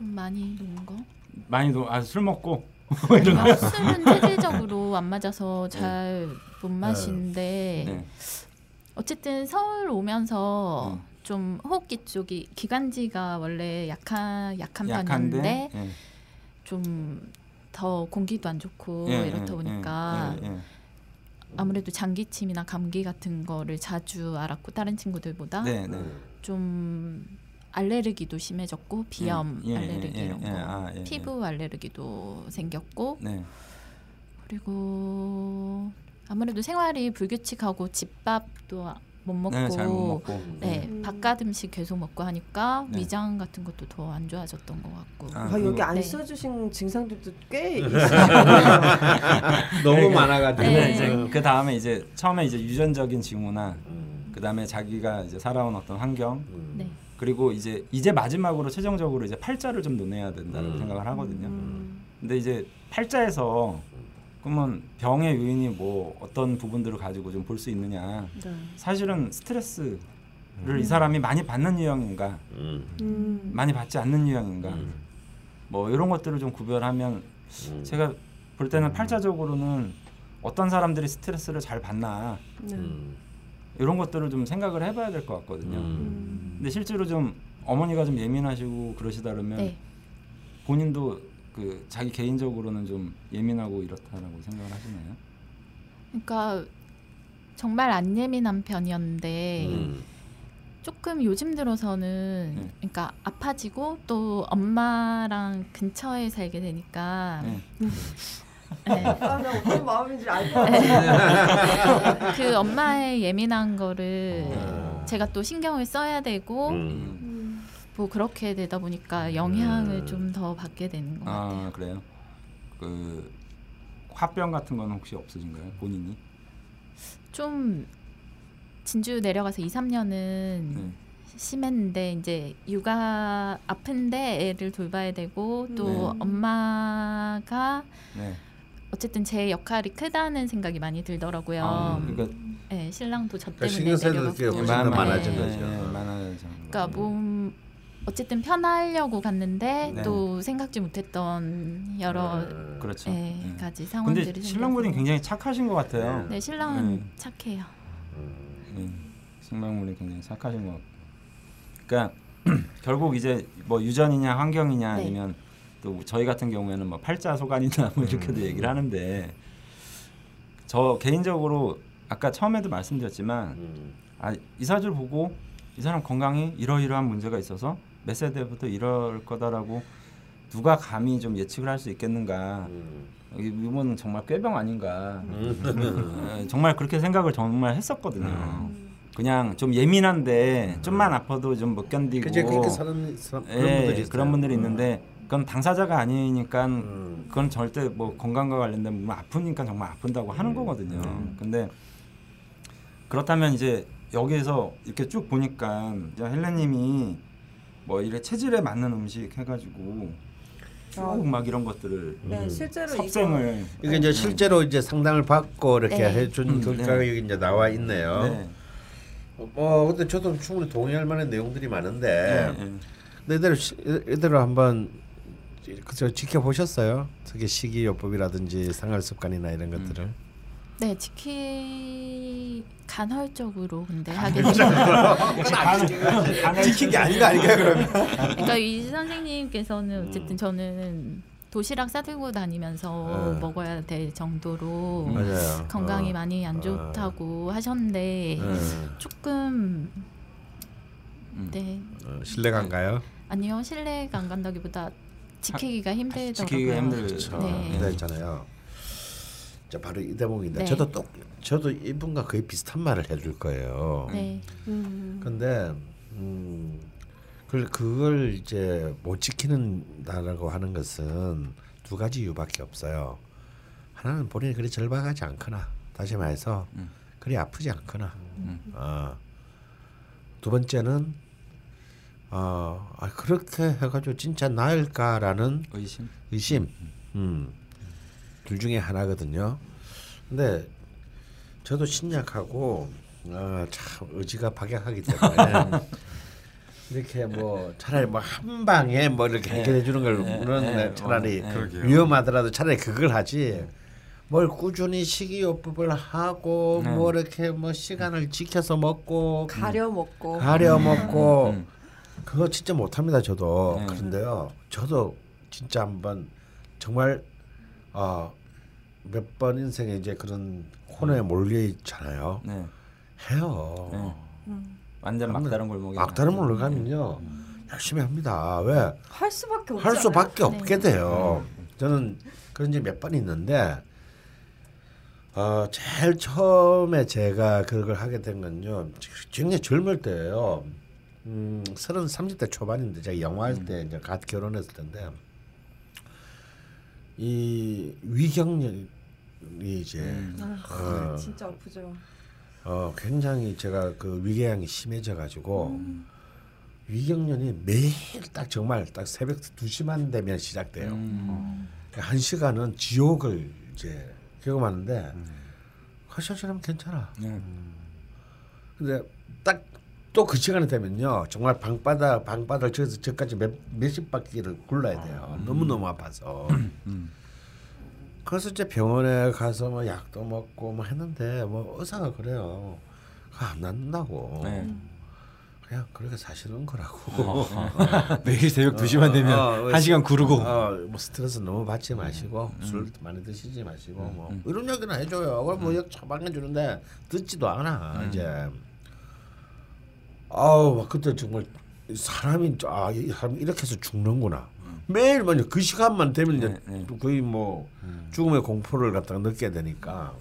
음. 많이 노는 거? 많이도 아, 술 먹고 아, 술은 체질적으로 안 맞아서 잘못 마시는데 네. 어쨌든 서울 오면서 음. 좀 호흡기 쪽이 기관지가 원래 약한 약한 약한데 편이었는데 예. 좀 더 공기도 안 좋고 예, 이렇다 예, 보니까 예, 예, 예. 아무래도 장기침이나 감기 같은 거를 자주 앓았고 다른 친구들보다 네, 네. 좀 알레르기도 심해졌고 비염 예, 예, 알레르기 예, 이런 예, 거 아, 예, 피부 알레르기도 생겼고 네. 그리고 아무래도 생활이 불규칙하고 집밥도 못 먹고 네, 잘 못 먹고. 네, 음. 바깥 음식 계속 먹고 하니까 네. 위장 같은 것도 더 안 좋아졌던 것 같고 아, 아, 여기 안 네. 써주신 증상들도 꽤. 너무 많아가지고. 근데 네. 이제 그 다음에 이제 처음에 이제 유전적인 징후나 음. 그 다음에 자기가 이제 살아온 어떤 환경 음. 네. 그리고 이제 이제 마지막으로 최종적으로 이제 팔자를 좀 논해야 된다고 음. 생각을 하거든요. 음. 근데 이제 팔자에서 그러면 병의 요인이 뭐 어떤 부분들을 가지고 좀 볼 수 있느냐? 네. 사실은 스트레스를 이 사람이 많이 받는 유형인가, 음. 음. 많이 받지 않는 유형인가, 음. 뭐 이런 것들을 좀 구별하면 음. 제가 볼 때는 팔자적으로는 어떤 사람들이 스트레스를 잘 받나 네. 음. 이런 것들을 좀 생각을 해봐야 될 것 같거든요. 음. 근데 실제로 좀 어머니가 좀 예민하시고 그러시다 그러면 네. 본인도 그 자기 개인적으로는 좀 예민하고 이렇다라고 생각을 하시나요? 그러니까 정말 안 예민한 편이었는데 음. 조금 요즘 들어서는 네. 그러니까 아파지고 또 엄마랑 근처에 살게 되니까 네. 네. 아, 나 어떤 마음인지 알것 같아. 그 엄마의 예민한 거를 어. 제가 또 신경을 써야 되고 음. 음. 뭐 그렇게 되다 보니까 영향을 음. 좀더 받게 되는 것 같아요. 아 그래요? 그 화병 같은 건 혹시 없으신가요? 본인이? 좀 진주 내려가서 2, 3년은 네. 심했는데 이제 육아 아픈데 애를 돌봐야 되고 또 네. 엄마가 네. 어쨌든 제 역할이 크다는 생각이 많이 들더라고요. 아, 그러니까 네, 신랑도 저 그러니까 때문에 신경 될 게. 훨씬 더 많- 많아진 네. 거죠. 네, 많아져. 그러니까 몸 어쨌든 편하려고 갔는데 네. 또 생각지 못했던 여러 음. 그렇죠. 네, 네. 가지 상황들이 근데. 신랑분이 굉장히 착하신 것 같아요. 네 신랑은 네. 착해요. 네, 신랑분이 굉장히 착하신 것 같고. 그러니까 결국 이제 뭐 유전이냐 환경이냐 네. 아니면 또 저희 같은 경우에는 뭐 팔자 소관이나 뭐 이렇게도 얘기를 하는데 저 개인적으로 아까 처음에도 말씀드렸지만 음. 아, 이 사주를 보고 이 사람 건강이 이러이러한 문제가 있어서 몇 세대부터 이럴 거다라고 누가 감히 좀 예측을 할 수 있겠는가? 음. 이건 정말 꾀병 아닌가? 음. 에, 정말 그렇게 생각을 정말 했었거든요. 그냥 좀 예민한데 좀만 아파도 좀 못 견디고 그렇게 사는 사람 그런 예, 분들이. 그런 분들이 있는데 그건 당사자가 아니니까 음. 그건 절대 뭐 건강과 관련된 부분 아프니까 정말 아픈다고 하는 거거든요. 근데 그렇다면 이제 여기에서 이렇게 쭉 보니까 헬레님이 뭐 이래 체질에 맞는 음식 해가지고 아. 쭉막 이런 것들을 네, 실제로 섭생을 이게 이제 실제로 이제 상담을 받고 이렇게 네. 해준 음, 결과가 네. 여기 이제 나와 있네요. 네. 어 근데 저도 충분히 동의할 만한 내용들이 많은데 네, 네. 근데 이대로 시- 이대로 한번 그저 지켜보셨어요? 특히 식이요법이라든지 생활 습관이나 이런 것들을 네 지키 간헐적으로 근데 하게 되죠. 지킨 게 아닌가 아닌가요 그러면? 그러니까 이 선생님께서는 어쨌든 저는 도시락 싸들고 다니면서 네. 먹어야 될 정도로 맞아요. 건강이 어. 많이 안 좋다고 하셨는데 네. 조금 음. 네 어, 신뢰가인가요? 아니요 신뢰가 안 간다기보다 지키기가 힘들더라고요. 지키기가 힘들- 그렇죠. 네. 네. 있잖아요. 자 바로 이 대목인데 네. 저도 똑 저도 이분과 거의 비슷한 말을 해줄 거예요. 네. 음. 근데 음, 그걸 그걸 이제 못 지키는다라고 하는 것은 두 가지 이유밖에 없어요. 하나는 본인이 그리 절박하지 않거나 다시 말해서 음. 그리 아프지 않거나 음. 어. 두 번째는 어, 아, 그렇게 해가지고 진짜 나을까라는 의심. 의심. 음. 둘 중에 하나거든요. 근데 저도 신약하고 어, 참 의지가 박약하기 때문에 이렇게 뭐 차라리 뭐 한 방에 뭐 이렇게 해결해 주는 네, 걸는 네, 차라리 네. 그러게요. 위험하더라도 차라리 그걸 하지 뭘 꾸준히 식이요법을 하고 네. 뭐 이렇게 뭐 시간을 지켜서 먹고 가려 먹고 가려 먹고 음. 그거 진짜 못합니다 저도 네. 그런데요 저도 진짜 한번 정말 어, 몇 번 인생에 이제 그런 혼에 몰려 있잖아요 네. 해요 네. 음. 완전 막다른 골목에 막다른 물로 가면요 열심히 합니다 왜 할 수밖에 할 수밖에 네. 없게 돼요. 저는 그런 적이 몇번 있는데 어, 제일 처음에 제가 그걸 하게 된 건요. 굉장히 젊을 때예요. 음, 서른 삼십 대 초반인데 제가 영화할 때 이제 갓 결혼했을 텐데 이 위경련이 이제 아, 어. 진짜 아프죠. 어, 굉장히 제가 그 위궤양이 심해져 가지고 위경련이 매일 딱 정말 딱 새벽 2시만 되면 시작돼요. 음. 한 시간은 지옥을 이제 경험하는데 화장실하면 괜찮아. 네. 근데 딱 또 그 시간이 되면요 정말 방바닥 방바닥 저기서 저까지 몇 몇십 바퀴를 굴러야 돼요. 너무 너무 아파서. 음. 그래서 이제 병원에 가서 뭐 약도 먹고 뭐 했는데 뭐 의사가 그래요. 그거 안 낫는다고. 네. 그냥 그렇게 사시는 거라고. 매일 새벽 2 시만 되면 어, 한 시간 구르고 어, 뭐 스트레스 너무 받지 마시고 술 많이 드시지 마시고 뭐 이런 얘기는 해줘요. 그럼 뭐 처방해 주는데 듣지도 않아 이제. 아우 막 그때 정말 사람이 아이 사람 이렇게 해서 죽는구나. 매일 만약 그 시간만 되면 이제 네, 네. 거의 뭐 죽음의 공포를 갖다가 느끼게 되니까.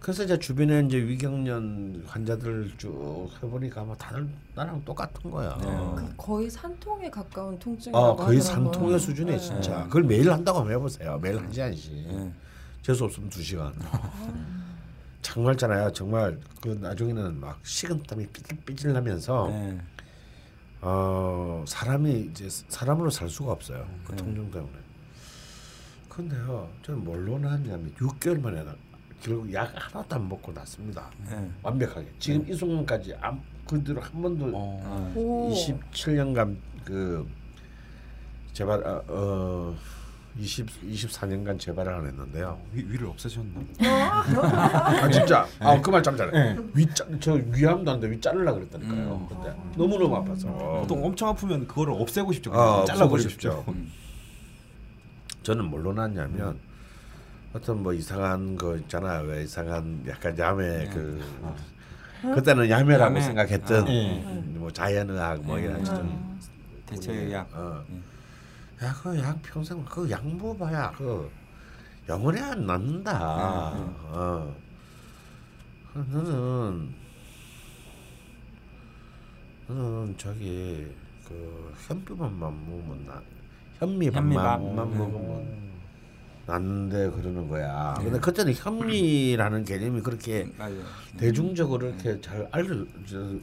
그래서 이제 주변에 이제 위경련 환자들 쭉 해보니까 뭐 다들 나랑 똑같은 거야. 네. 거의 산통에 가까운 아 통증이라고 거의 하더라고요. 산통의 수준에 네. 진짜 그걸 매일 한다고 한번 해보세요 매일 한 시간씩 네. 재수 없으면 두 시간 정말잖아요 정말 그 나중에는 막 식은땀이 삐질삐질 나면서 네. 어 사람이 이제 사람으로 살 수가 없어요 그 통증 때문에 근데요 저는 뭘로 나왔냐면 6개월 만에 나- 결국 약 하나도 안 먹고 났습니다 네. 완벽하게 지금 이 순간까지 암 그대로 한 번도 어. 오. 27년간 그 재발 어, 어 20, 24년간 재발을 안 했는데요. 위, 위를 없애셨나? 아 진짜. 아 그 말 참 잘해. 위저 위암도 안돼 위 자르려 그랬다니까요. 그때 너무 너무 아파서. 보통 엄청 아프면 그거를 없애고 싶죠. 어, 잘라버리고 없애고 싶죠. 저는 뭘로 났냐면 어떤 뭐 이상한 거 있잖아요. 왜 이상한 약간 야매 그 그때는 야매라고 야매. 생각했던 아, 예. 뭐 자연의학 뭐 이런 좀 음. 대체의학. 어. 음. 야, 그 약 평생 그 약 먹어봐야 그 영원히 안 낫는다. 음, 어. 그 너는 너는 저기 그 현미밥만 먹으면 나 현미밥만 현미밥. 음. 먹으면 낫는데 그러는 거야. 근데 그때는 현미라는 개념이 그렇게 맞아요. 대중적으로 이렇게 잘 알려져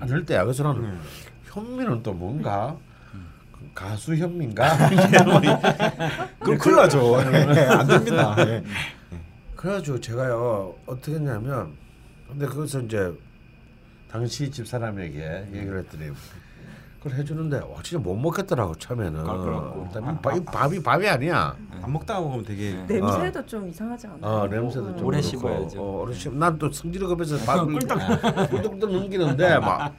않을 때야. 그래서 나는 현미는 또 뭔가 그 가수 현미인가? 그럼 큰일 나죠. 안 됩니다. 예. 그래가지고 제가요 어떻게 했냐면 근데 그것을 이제 당시 집 사람에게 얘기를 했더니 그걸 해주는데 와 진짜 못 먹겠더라고 처음에는. 껄끄럽고. 일단 밥이 밥이 밥이 아니야. 안 먹다가 보면 되게 냄새도 좀 이상하지 않아요? 어 냄새도 좀 오래 그렇고. 씹어야죠. 어, 오래 씹. 난또 성질이 급해서 밥을 꿀떡 꿀떡 넘기는데 막.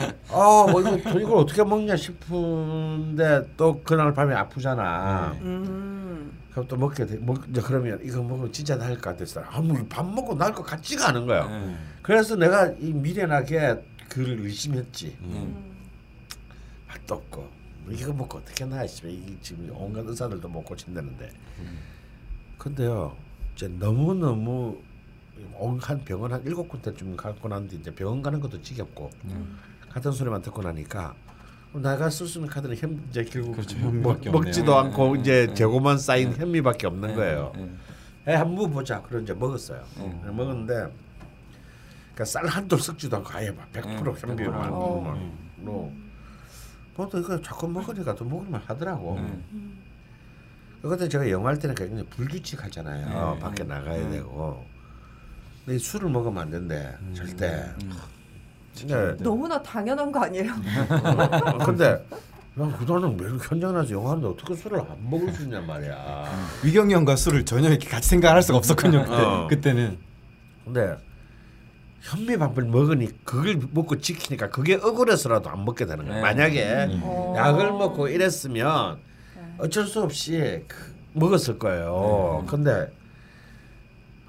아, 뭐 이거 이걸 어떻게 먹냐 싶은데 또 그날 밤에 아프잖아. 음. 그럼 또 먹게 돼. 먹 이제 그러면 이거 먹으면 진짜 나을 것 같았어. 아뭐밥 먹고 나을 것 같지가 않은 거야. 네. 그래서 내가 이 미련하게 그를 의심했지. 음. 맛도 없고 뭐 이거 먹고 어떻게 나 싶어. 이게 지금 온갖 의사들도 못 고친다는데. 근데요, 이제 너무 너무 한 병원 한 일곱 군데쯤 갖고 났는데 이제 병원 가는 것도 지겹고 같은 소리만 듣고 나니까 내가 쓸 수 있는 카드는 현 이제 결국 그렇죠, 먹, 먹지도 없네요. 않고 네, 이제 네. 재고만 쌓인 현미밖에 없는 네, 거예요. 네. 에 한번 보자. 그런 이제 먹었어요. 음. 먹었는데 그러니까 쌀 한톨 섞지도 않고 아예 막 100% 음, 현미만 어. 로. 뭐또 이거 자꾸 먹으니까 또 먹을만 하더라고. 음. 그때 제가 영화할 때는 굉장히 불규칙하잖아요. 네, 밖에 네, 나가야 네. 되고. 근데 이 술을 먹으면 안 된대. 절대. 음. 근데 너무나 당연한 거 아니에요? 어, 근데 난 그동안은 매일 현장 나서 영화하는데 어떻게 술을 안 먹을 수 있냔 말이야. 위경이 형과 술을 전혀 이렇게 같이 생각할 수가 없었군요. 그때. 어. 그때는. 근데 현미밥을 먹으니 그걸 먹고 지키니까 그게 억울해서라도 안 먹게 되는 거야. 네. 만약에 어. 약을 먹고 이랬으면 어쩔 수 없이 그- 먹었을 거예요. 근데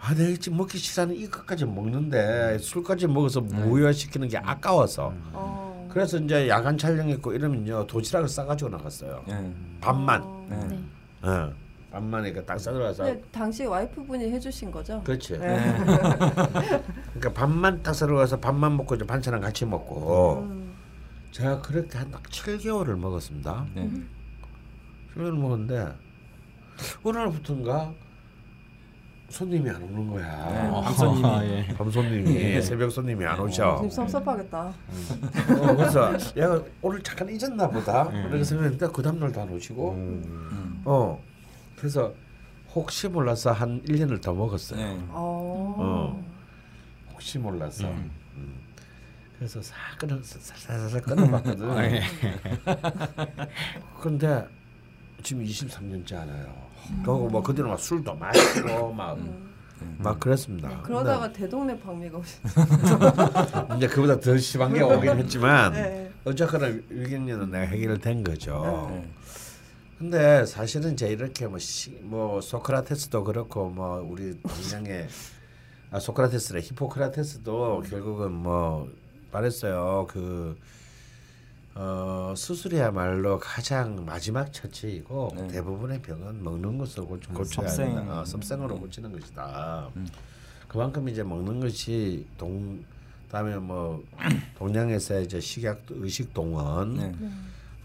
아 내가 지금 먹기 싫어하는 이것까지 먹는데 술까지 먹어서 무효화시키는 게 아까워서 어. 그래서 이제 야간 촬영했고 이러면요 도시락을 싸가지고 나갔어요. 예. 밥만, 어. 네. 네. 어, 밥만 이렇게 딱 싸들어가서 근데 당시 와이프분이 해주신 거죠? 그렇지. 네. 그러니까 밥만 딱 싸들어가서 밥만 먹고 이제 반찬은 같이 먹고 음. 제가 그렇게 한 딱 7개월을 먹었습니다. 네. 7개월 먹었는데 어느 날부터인가 손님이 안 오는 네. 거야. 밤 손님이. 아, 예. 밤 손님이 새벽 손님이 안 오셔. 지금 섭섭하겠다. 어, 그래서 얘가 오늘 잠깐 잊었나 보다. 그렇게 생각했는데 그 다음날도 안 오시고. 음. 어. 그래서 혹시 몰라서 한 1년을 더 먹었어요. 네. 어. 어. 혹시 몰라서. 음. 음. 그래서 싹 끊어 살살살 끊어봤거든. 아, 예. 근데 지금 23년째 하나요. 그리고 뭐 그때는 막 술도 마시고 막. 막 그랬습니다. 네, 그러다가 대동네 방미가 오신. 근데 이제 그보다 더 심한 게 오긴 했지만 네. 어쨌거나 위경련은 내가 해결된 거죠. 네. 근데 사실은 제 이렇게 뭐, 시, 뭐 소크라테스도 그렇고 뭐 우리 동양의 아 소크라테스래 히포크라테스도 결국은 뭐 말했어요 그 어, 수술이야말로 가장 마지막 처치이고 네. 대부분의 병은 먹는 것으로 고, 고쳐야 섭생. 한다. 어, 섭생으로 고치는 것이다. 음. 그만큼 이제 먹는 것이 동 다음에 뭐 동양에서 이제 식약 의식 동원 네.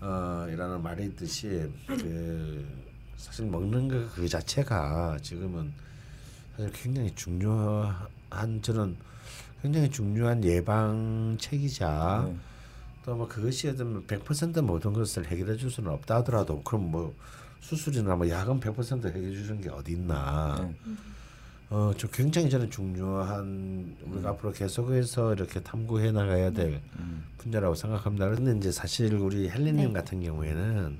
어, 이라는 말이 있듯이 그 사실 먹는 거그 자체가 지금은 사실 굉장히 중요한 저는 굉장히 중요한 예방책이자 네. 또 뭐 그것이 어떤 100% 모든 것을 해결해 줄 수는 없다 하더라도 그럼 뭐 수술이나 뭐 약은 100% 해결해 주는 게 어디 있나 네. 어, 저 굉장히 저는 중요한 우리가 앞으로 계속해서 이렇게 탐구해 나가야 될 음. 분야라고 생각합니다. 그런데 이제 사실 우리 헬리님 네. 같은 경우에는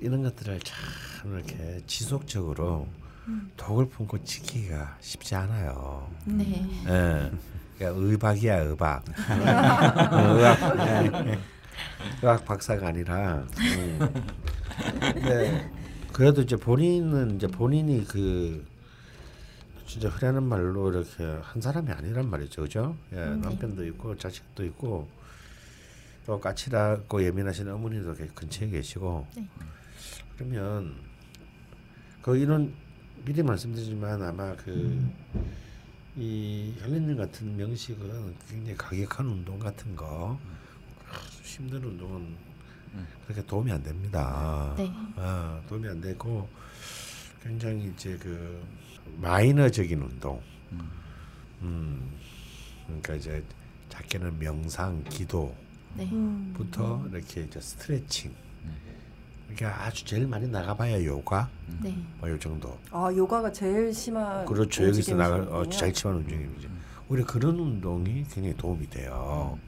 이런 것들을 참 이렇게 지속적으로 독을 품고 지키기가 쉽지 않아요. 네. 예. 그러니까 의박이야 의박. 어, 의학, 예. 의학 박사가 아니라. 음. 근데 그래도 이제 본인은 이제 본인이 그 진짜 흔하는 말로 이렇게 한 사람이 아니란 말이죠, 그죠? 예, 남편도 있고 자식도 있고 또 까칠하고 예민하신 어머니도 근처에 계시고 네. 그러면 그 이런 미리 말씀드리지만 아마 그 이 헬렌님 같은 명식은 굉장히 가격한 운동 같은 거 힘든 운동은 그렇게 도움이 안 됩니다. 네. 아, 도움이 안 되고 굉장히 이제 그 마이너적인 운동. 음. 그러니까 이제 작게는 명상, 기도부터 네. 음. 이렇게 이제 스트레칭. 그러니까 아주 제일 많이 나가봐야 요가 네. 뭐요 정도. 아 요가가 제일 심한. 그렇죠. 여기서 나가 어. 제일 심한 움직임이죠. 오히려 그런 운동이 굉장히 도움이 돼요.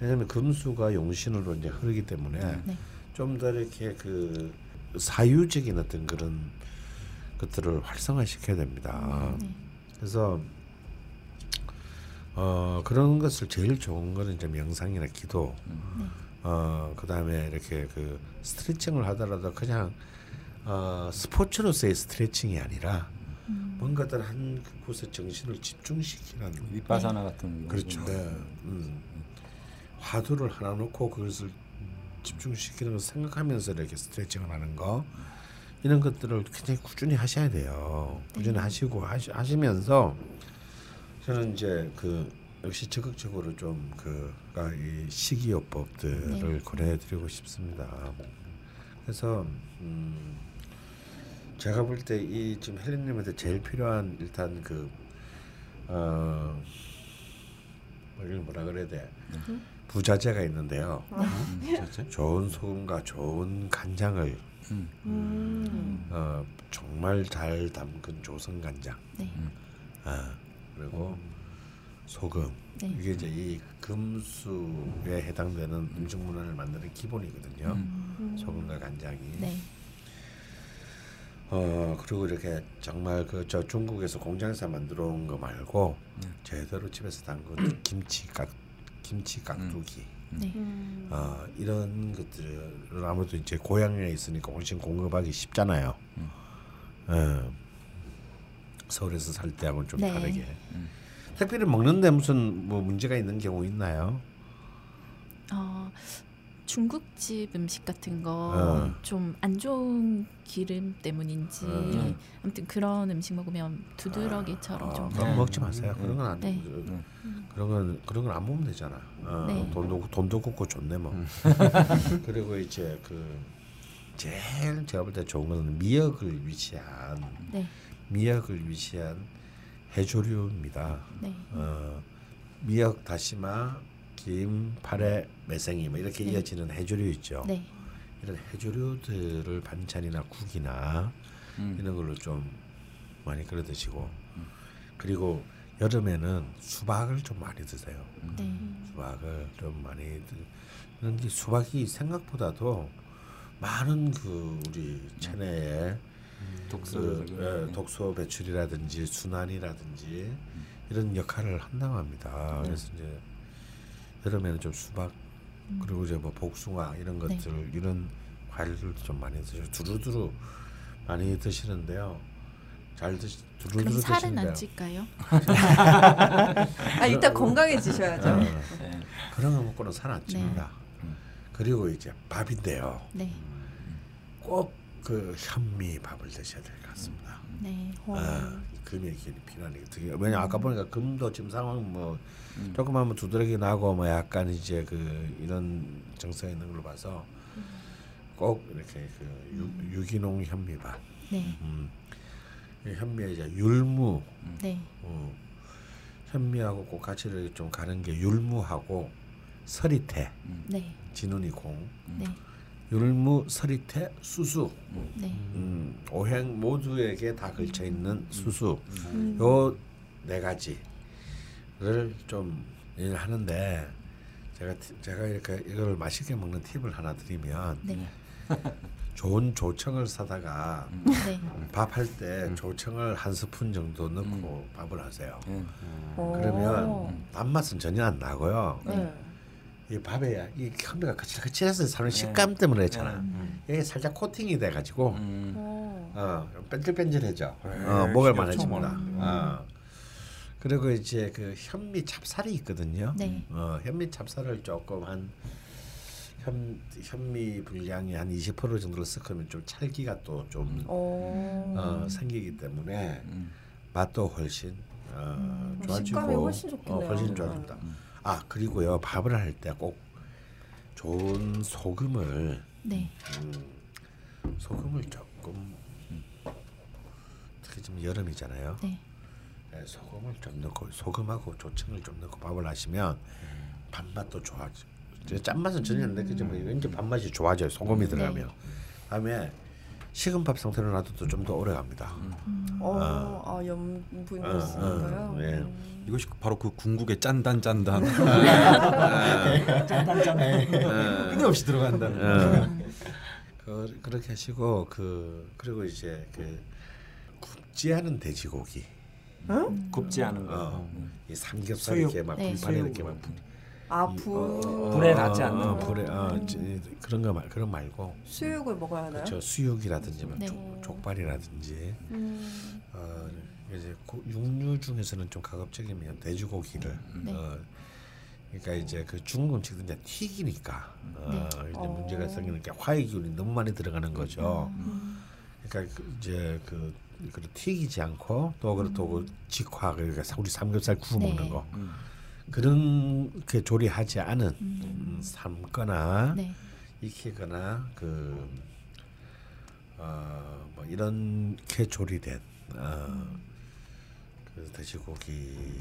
왜냐하면 금수가 용신으로 이제 흐르기 때문에 네. 좀더 이렇게 그 사유적인 어떤 그런 것들을 활성화시켜야 됩니다. 네. 그래서 어 그런 것을 제일 좋은 거는 이제 명상이나 기도, 네. 어 그 다음에 이렇게 그 스트레칭을 하더라도 그냥 어 스포츠로서의 스트레칭이 아니라 뭔가들 한 곳에 정신을 집중시키는 윗바사나 같은 그렇죠. 네. 음. 화두를 하나 놓고 그것을 집중시키는 걸 생각하면서 이렇게 스트레칭을 하는 거 이런 것들을 굉장히 꾸준히 하셔야 돼요. 꾸준히 하시고 하시, 하시면서 저는 이제 그 역시 적극적으로 좀그이 식이요법들을 네. 고려해드리고 싶습니다. 그래서 음, 제가 볼 때 이 지금 헬렌님한테 제일 필요한 일단 그 어, 뭐 이걸 뭐라 그래야 돼? 부자재가 있는데요. 좋은 소금과 좋은 간장을 음. 어, 정말 잘 담근 조선 간장. 네. 아, 그리고 소금 네. 이게 이제 이 금수에 해당되는 음식 문화를 만드는 기본이거든요. 음. 소금과 간장이. 네. 어 그리고 이렇게 정말 그 저 중국에서 공장에서 만들어 온 거 말고 제대로 집에서 담근 김치 깍 김치 깍두기 네. 음. 어 이런 것들을 아무래도 이제 고향에 있으니까 훨씬 공급하기 쉽잖아요. 예. 서울에서 살 때하고는 좀 네. 다르게. 택배를 먹는데 무슨 뭐 문제가 있는 경우 있나요? 어, 중국집 음식 같은 거 어. 좀안 좋은 기름 때문인지 음. 아무튼 그런 음식 먹으면 두드러기처럼 어, 좀 그건 네. 먹지 마세요. 그런 건 안. 네. 그- 그런 건 그런 건 안 먹으면 되잖아. 어, 네. 돈도 돈도 굽고 좋네 뭐. 그리고 이제 그 제일 제가 볼 때 좋은 거는 미역을 위치한 네. 미역을 위치한 해조류입니다. 네. 어, 미역, 다시마, 김, 파래, 매생이 뭐 이렇게 네. 이어지는 해조류 있죠. 네. 이런 해조류들을 반찬이나 국이나 음. 이런 걸로 좀 많이 끓여 드시고 그리고 여름에는 수박을 좀 많이 드세요. 네. 수박을 좀 많이 드. 그런데 수박이 생각보다도 많은 그 우리 체내에 독소를 그, 예, 독소 배출이라든지 순환이라든지 이런 역할을 한다고 합니다. 그래서 이제 여름에는 좀 수박 그리고 이제 뭐 복숭아 이런 네. 것들 이런 과일들도 좀 많이 드시고 두루두루 많이 드시는데요. 잘 드시 두루두루 살은 드시는데요. 안 찔까요? 아 일단 건강해지셔야죠. 어, 네. 그런 거 먹고는 살안 네. 찝니다. 그리고 이제 밥인데요. 네. 꼭 그 현미 밥을 드셔야 될 것 같습니다. 네. 아, 금이 게 되게 왜냐 아까 보니까 금도 지금 상황 뭐 조금 하면 두드러기 나고 뭐 약간 이제 그 이런 증상이 있는 걸로 봐서 꼭 이렇게 그 유, 유기농 현미밥 네. 음. 이 현미에 이제 율무 네. 어, 현미하고 꼭 같이 좀 가는 게 율무하고 서리태 네. 진운이 공 네. 율무 서리태 수수 네. 음, 오행 모두에게 다 걸쳐 있는 수수 음. 요네 가지를 좀 얘기를 하는데 제가 티- 제가 이렇게 이걸 맛있게 먹는 팁을 하나 드리면 네. 좋은 조청을 사다가 네. 밥할 때 조청을 한 스푼 정도 넣고 밥을 하세요. 네. 어. 그러면 단맛은 전혀 안 나고요. 네. 이 밥에 이 현미가 거칠거칠해서 사는 식감 때문에 그렇잖아. 음. 이게 살짝 코팅이 돼가지고 음. 어. 어, 뺀질뺀질해져. 네, 어, 먹을 그렇죠, 만해집니다. 뭐. 어. 그리고 이제 그 현미 찹쌀이 있거든요. 네. 어, 현미 찹쌀을 조금 한 현, 현미 분량이 한 20% 정도를 섞으면 좀 찰기가 또좀 어. 어, 생기기 때문에 음. 맛도 훨씬 어, 좋아지고 식감이 훨씬 좋겠네요. 어, 훨씬 좋아집니다. 아 그리고요 밥을 할 때 꼭 좋은 소금을 네. 음, 소금을 조금 특히 지금 여름이잖아요. 네. 네, 소금을 좀 넣고 소금하고 조청을 좀 넣고 밥을 하시면 밥맛도 좋아져. 짠맛은 전혀 안 느껴지면 왠지 밥맛이 좋아져요. 소금이 들어가면. 다음에 식은 밥 상태로 놔둬도 좀 더 오래 갑니다. 어. 아 염분이 어, 있으니까요. 어, 네. 음. 이것이 바로 그 궁극의 짠단 짠단. 짠짠 짠해. 끊임없이 들어간다는. 어. 그, 그렇게 하시고 그 그리고 이제 그 굽지 않은 돼지고기, 굽지 않은 거. 어, 음. 이 삼겹살 수육. 이렇게 막 네. 불판에 수육. 이렇게 막 불- 아 이- 불. 어, 불에 닿지 않는 어, 거. 불에 어, 지- 그런 거 말 그런 말고 수육을 먹어야 하나요? 그렇죠 수육이라든지 막 네. 족, 족발이라든지 음. 어, 이제 고, 육류 중에서는 좀 가급적이면 돼지고기를 네. 어, 그러니까 이제 그 중국 음식은 이제 튀기니까 어, 이제 어. 문제가 생기는 게 화해균이 너무 많이 들어가는 거죠. 음. 그러니까 그 이제 그 그걸 튀기지 않고 또 그렇다고 그 직화 그러니까 우리 삼겹살 구워 네. 먹는 거 음. 그렇게 조리하지 않은 음, 삶거나 네. 익히거나 그 어, 뭐 이렇게 조리된 어, 그 돼지고기들도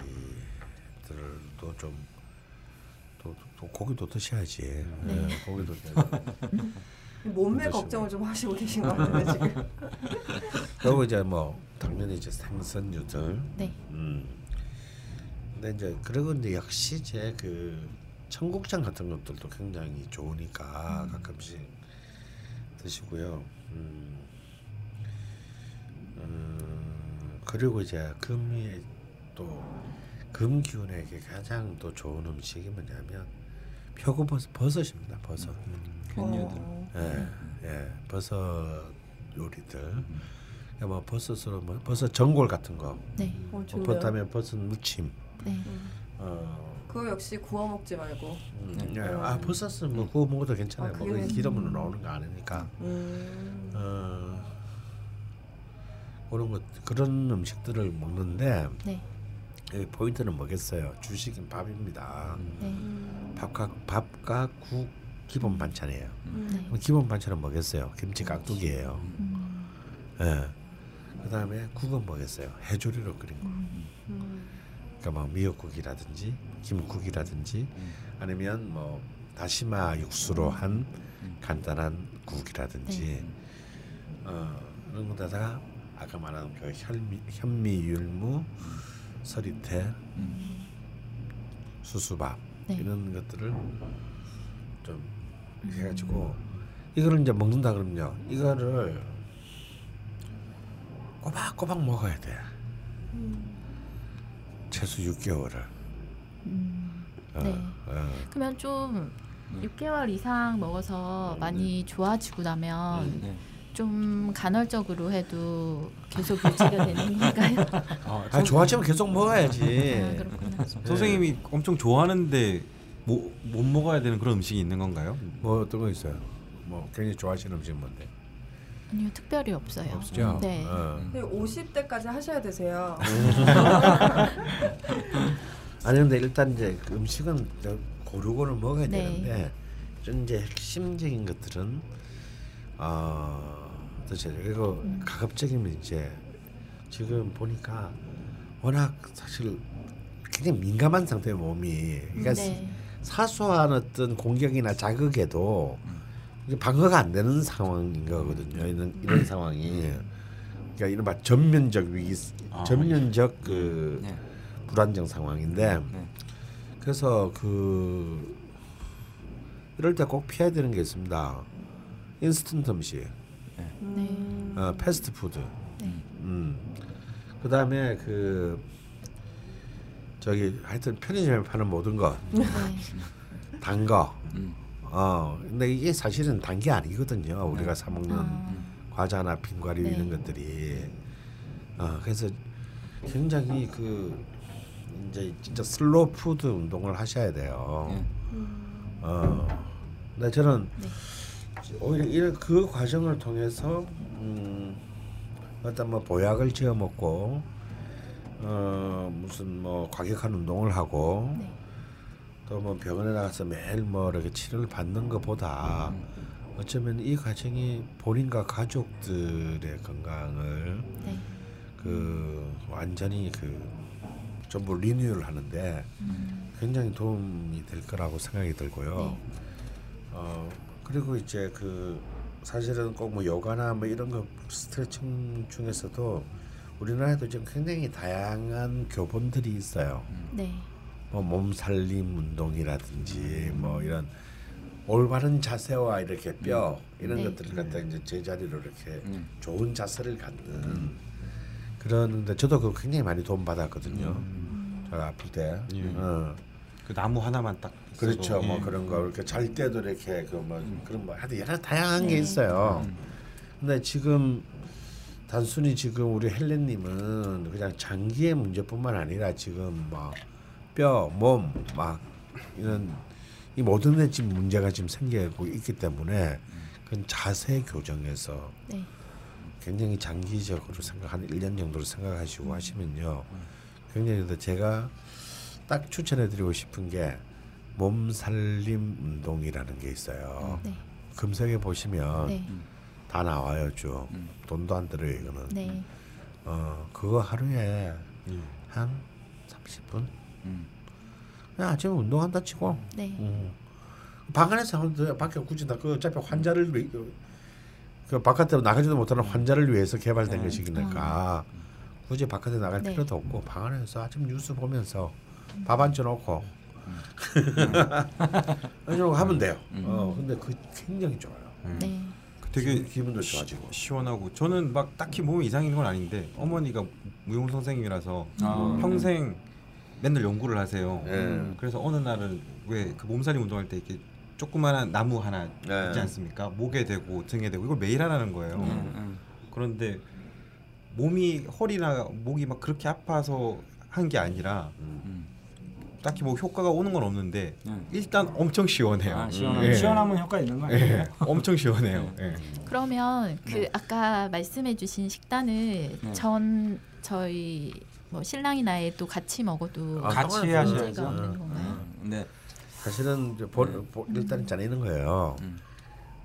좀 또, 또 고기도 드셔야지. 네. 예, 고기도. 몸매. 걱정을 좀 하시고 계신 것 같은데 지금. 그리고 이제 뭐 당연히 이제 생선류들 네. 음, 근데 이제 그리고 이제 역시 이제 그 청국장 같은 것들도 굉장히 좋으니까 가끔씩 드시고요. 음, 음, 그리고 이제 금이 또 금기운에게 가장 또 좋은 음식이 뭐냐면 표고버섯 버섯입니다. 버섯. 웬류들. 어. 예, 예, 버섯 요리들. 그러니까 뭐 버섯으로 뭐 버섯 전골 같은 거. 네. 어, 뭐. 그렇다면 버섯 무침. 네. 어, 그거 역시 구워 먹지 말고. 음, 예. 아 버섯은 뭐 구워 먹어도 괜찮아요. 아, 뭐 그게- 기름으로 나오는 거 아니니까. 음. 어, 그런 것 그런 음식들을 먹는데 네. 여기 포인트는 뭐겠어요? 주식은 밥입니다. 네. 밥과 밥과 국 기본 반찬이에요. 네. 그럼 기본 반찬은 뭐겠어요? 김치 깍두기예요. 음. 예. 그다음에 국은 뭐겠어요? 해조류로 끓인 거. 음. 그러니까 뭐 미역국이라든지 김국이라든지 아니면 뭐 다시마 육수로 한 간단한 국이라든지 어, 그런 것에다가 아까 말한 그 현미, 현미 율무, 서리태, 수수밥 네. 이런 것들을 좀 해가지고 이거를 이제 먹는다 그러면요 이거를 꼬박꼬박 먹어야 돼 최소 6개월을 음. 어, 네. 어. 그러면 좀 6개월 이상 먹어서 많이 좋아지고 나면 네. 좀 간헐적으로 해도 계속 유지가 되는 건가요? 어, 아 좋아지면 계속 먹어야지 아, 그렇구나. 선생님이 엄청 좋아하는데 뭐, 못 먹어야 되는 그런 음식이 있는 건가요? 뭐 어떤 거 있어요 뭐 굉장히 좋아하시는 음식 뭔데 아니요, 특별히 없어요. 없죠 네. 어. 근데 50대까지 하셔야 되세요. 아니 근데 일단 이제 그 음식은 저 고루고루 먹어야 네. 되는데 좀 이제 핵심적인 것들은 어 도대체 그리고 음. 가급적이면 이제 지금 보니까 워낙 사실 굉장히 민감한 상태의 몸이 그러니까 네. 사소한 어떤 공격이나 자극에도 이게 방어가 안 되는 상황인 거거든요. 이런 이런 상황이 그러니까 이른바 전면적 위기, 아, 전면적 그 네. 불안정 상황인데 네. 그래서 그 이럴 때 꼭 피해야 되는 게 있습니다. 인스턴트 음식, 네. 어, 패스트푸드. 네. 음. 그다음에 그 저기 하여튼 편의점에 파는 모든 거, 네. 단 거. 음. 어. 근데 이게 사실은 단 게 아니거든요. 우리가 사 먹는 아, 과자나 빙과류 네. 이런 것들이. 어, 그래서 굉장히 그 이제 진짜 슬로우 푸드 운동을 하셔야 돼요. 네. 어. 근데 저는 네. 오히려 이런 그 과정을 통해서 음, 어떤 뭐 보약을 지어 먹고 어 무슨 뭐 과격한 운동을 하고 네. 또 뭐 병원에 나가서 매일 뭐 이렇게 치료를 받는 것보다 어쩌면 이 과정이 본인과 가족들의 건강을 네. 그 완전히 그 전부 리뉴얼 하는데 음, 굉장히 도움이 될 거라고 생각이 들고요. 네. 어 그리고 이제 그 사실은 꼭 뭐 요가나 뭐 이런 거 스트레칭 중에서도 우리나라에도 지금 굉장히 다양한 교본들이 있어요. 네. 뭐 몸살림 운동이라든지 뭐 이런 올바른 자세와 이렇게 뼈 이런 네. 것들을 갖다 이제 제자리로 이렇게 음. 좋은 자세를 갖는 그러는데 저도 그거 굉장히 많이 도움 받았거든요. 음. 제가 아플 때. 예. 어. 그 나무 하나만 딱 그렇죠. 뭐 예. 그런 거 이렇게 잘 때도 이렇게 그 뭐 그런 뭐 하여튼 여러 다양한 게 있어요. 근데 지금 단순히 지금 우리 헬렌님은 그냥 장기의 문제뿐만 아니라 지금 뭐 뼈, 몸, 막 이런 이 모든 데 지금 문제가 지금 생기고 있기 때문에 그건 자세 교정에서 네. 굉장히 장기적으로 생각 한 1년 정도로 생각하시고 하시면요. 굉장히 근데 제가 딱 추천해 드리고 싶은 게 몸살림 운동이라는 게 있어요. 네. 검색해 보시면 네. 다 나와요, 쭉. 돈도 안 들어요, 이거는. 네. 어, 그거 하루에 한 30분? 음. 그냥 아침에 운동한다 치고 네. 음. 방 안에서 하면 밖에 굳이 다그 어차피 환자를 위, 그 바깥으로 나가지도 못하는 환자를 위해서 개발된 것이니까 굳이 바깥에 나갈 네. 필요도 없고 방 안에서 아침 뉴스 보면서 밥 앉혀 놓고 이러고 하면 돼요. 어 근데 그 굉장히 좋아요. 네. 되게 기분도 좋아지고. 시원하고 저는 막 딱히 몸에 이상 있는 건 아닌데 어머니가 무용 선생님이라서 아. 평생 맨날 연구를 하세요. 예. 그래서 어느 날은 왜 그 몸살림 운동할 때 이렇게 조그마한 나무 하나 네. 있지 않습니까? 목에 대고 등에 대고 이걸 매일 하라는 거예요. 음, 음. 그런데 몸이 허리나 목이 막 그렇게 아파서 한 게 아니라 음. 딱히 뭐 효과가 오는 건 없는데 네. 일단 엄청 시원해요. 아, 시원함, 예. 시원하면 효과 있는 거 아니에요? 예, 엄청 시원해요. 예. 그러면 그 네. 아까 말씀해주신 식단을 네. 전 저희 뭐 신랑이나 또 같이 먹어도 아, 같이. 문제가 없는 음, 건가요? 네. 사실은 이제 보, 보, 일단 짜내는 거예요. 음.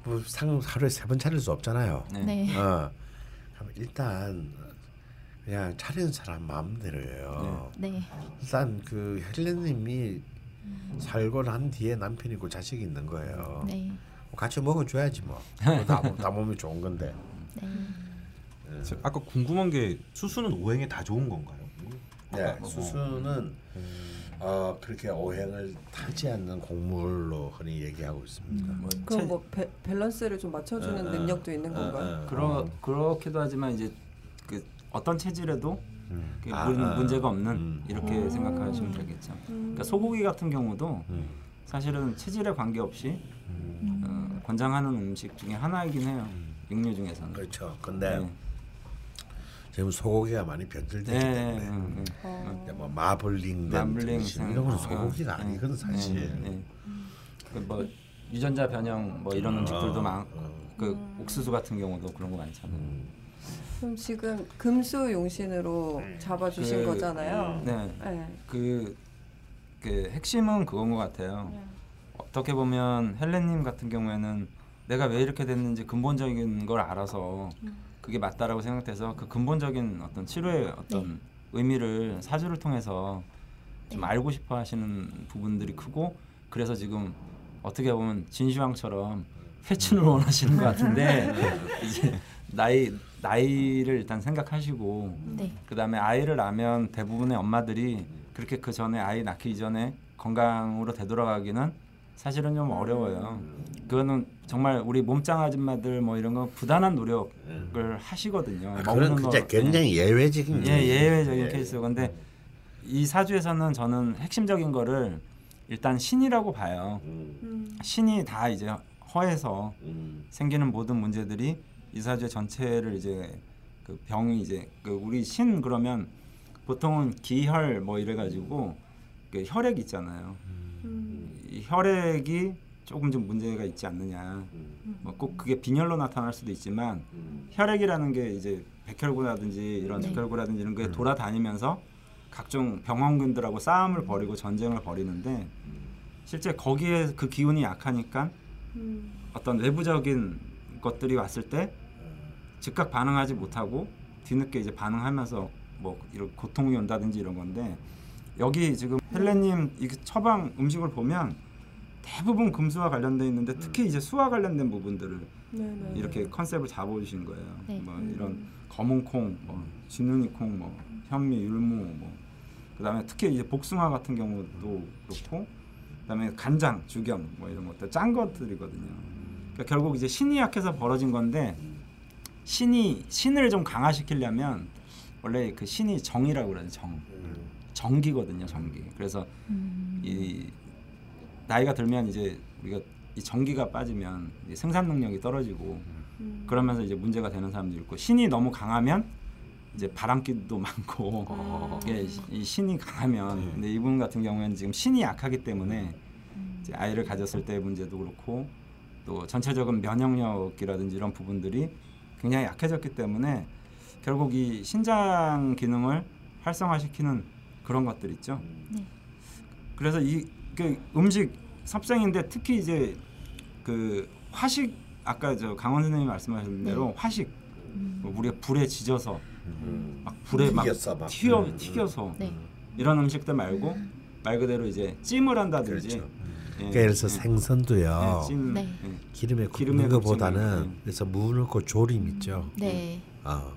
뭐상 하루에 세 번 차릴 수 없잖아요. 네. 네. 어. 일단 그냥 차리는 사람 마음대로예요. 네. 일단 그 헬렌님이 살고 난 뒤에 남편 있고 자식이 있는 거예요. 네. 뭐 같이 먹어줘야지 뭐. 다, 다 몸이 좋은 건데. 네. 저 아까 궁금한 게 수수는 오행에 다 좋은 건가요? 네, 수수는 어, 그렇게 오행을 타지 않는 곡물로 흔히 얘기하고 있습니다. 뭐 그럼 체- 뭐 배, 밸런스를 좀 맞춰주는 어, 어. 능력도 있는 어, 건가요? 어. 그러 그렇기도 하지만 이제 그 어떤 체질에도 음. 그 아, 문, 아, 문제가 없는 음. 이렇게 생각하시면 되겠죠. 그러니까 소고기 같은 경우도 음. 사실은 체질에 관계없이 음. 어, 권장하는 음식 중에 하나이긴 해요. 육류 중에서는. 그렇죠. 근데 네. 지금 소고기가 많이 변질되기 네, 때문에 네, 네. 어. 뭐 마블링 등심 이런 건 생- 소고기가 어, 아니거든 네, 사실. 네, 네. 그뭐 유전자 변형 뭐 이런 음식들도 어, 많. 어. 그 옥수수 같은 경우도 그런 거 많잖아요. 음. 그럼 지금 금수 용신으로 잡아주신 그- 거잖아요. 네. 네. 그, 그 핵심은 그건 것 같아요. 네. 어떻게 보면 헬렌님 같은 경우에는 내가 왜 이렇게 됐는지 근본적인 걸 알아서 그게 맞다라고 생각돼서 그 근본적인 어떤 치료의 어떤 의미를 사주를 통해서 좀 알고 싶어 하시는 부분들이 크고 그래서 지금 어떻게 보면 진시황처럼 회춘을 원하시는 것 같은데 이제 나이 나이를 일단 생각하시고 네. 그다음에 아이를 낳으면 대부분의 엄마들이 그렇게 그 전에 아이 낳기 이전에 건강으로 되돌아가기는 사실은 좀 어려워요. 그거는 정말 우리 몸짱 아줌마들 뭐 이런 거 부단한 노력을 하시거든요. 아, 그런 거- 진짜 굉장히 예외적인 예. 예외적인 예. 케이스. 근데 이 사주에서는 저는 핵심적인 거를 일단 신이라고 봐요. 음, 음. 신이 다 이제 허해서 음, 생기는 모든 문제들이 이 사주의 전체를 이제 그 병이 이제 그 우리 신 그러면 보통은 기혈 뭐 이래 가지고 그 혈액 있잖아요. 음. 이 혈액이 조금 좀 문제가 있지 않느냐. 음, 뭐꼭 그게 빈혈로 나타날 수도 있지만 음. 혈액이라는 게 이제 백혈구라든지 이런 네. 적혈구라든지 이런 게 돌아다니면서 각종 병원군들하고 싸움을 벌이고 전쟁을 벌이는데 실제 거기에 그 기운이 약하니까 음. 어떤 외부적인 것들이 왔을 때 즉각 반응하지 못하고 뒤늦게 이제 반응하면서 뭐 이런 고통이 온다든지 이런 건데 여기 지금 헬레님 이 처방 음식을 보면 대부분 금수와 관련돼 있는데 특히 이제 수와 관련된 부분들을 네네. 이렇게 컨셉을 잡아주신 거예요. 네. 뭐 이런 검은 콩, 뭐 진눈이 콩, 뭐 현미, 율무, 뭐 그다음에 특히 이제 복숭아 같은 경우도 그렇고 그다음에 간장, 죽염 뭐 이런 것들 짠 것들이거든요. 그러니까 결국 이제 신이 약해서 벌어진 건데 신이 신을 좀 강화시키려면 원래 그 신이 정이라고 그러죠 정 정기거든요 정기. 그래서 음. 이 나이가 들면 이제 우리가 이 전기가 빠지면 이제 생산 능력이 떨어지고 음. 그러면서 이제 문제가 되는 사람도 있고 신이 너무 강하면 이제 바람기도 많고 아. 이게 이- 이 신이 강하면 근데 이분 같은 경우에는 지금 신이 약하기 때문에 이제 아이를 가졌을 때의 문제도 그렇고 또 전체적인 면역력이라든지 이런 부분들이 굉장히 약해졌기 때문에 결국 이 신장 기능을 활성화시키는 그런 것들 있죠. 네. 그래서 이 그 음식 섭생인데 특히 이제 그 화식 아까 저 강원 선생님이 말씀하신 대로 화식 뭐 우리가 불에 지져서 음. 막 불에 막 튀겼어, 막. 튀어 음, 튀겨서 네. 이런 음식들 말고 말 그대로 이제 찜을 한다든지 그렇죠. 예, 그러니까 예를 들어서 예, 생선도요. 예, 찜, 네. 기름에 기름에 굽는 것보다는 그래서 무 넣고 조림 있죠. 네. 어.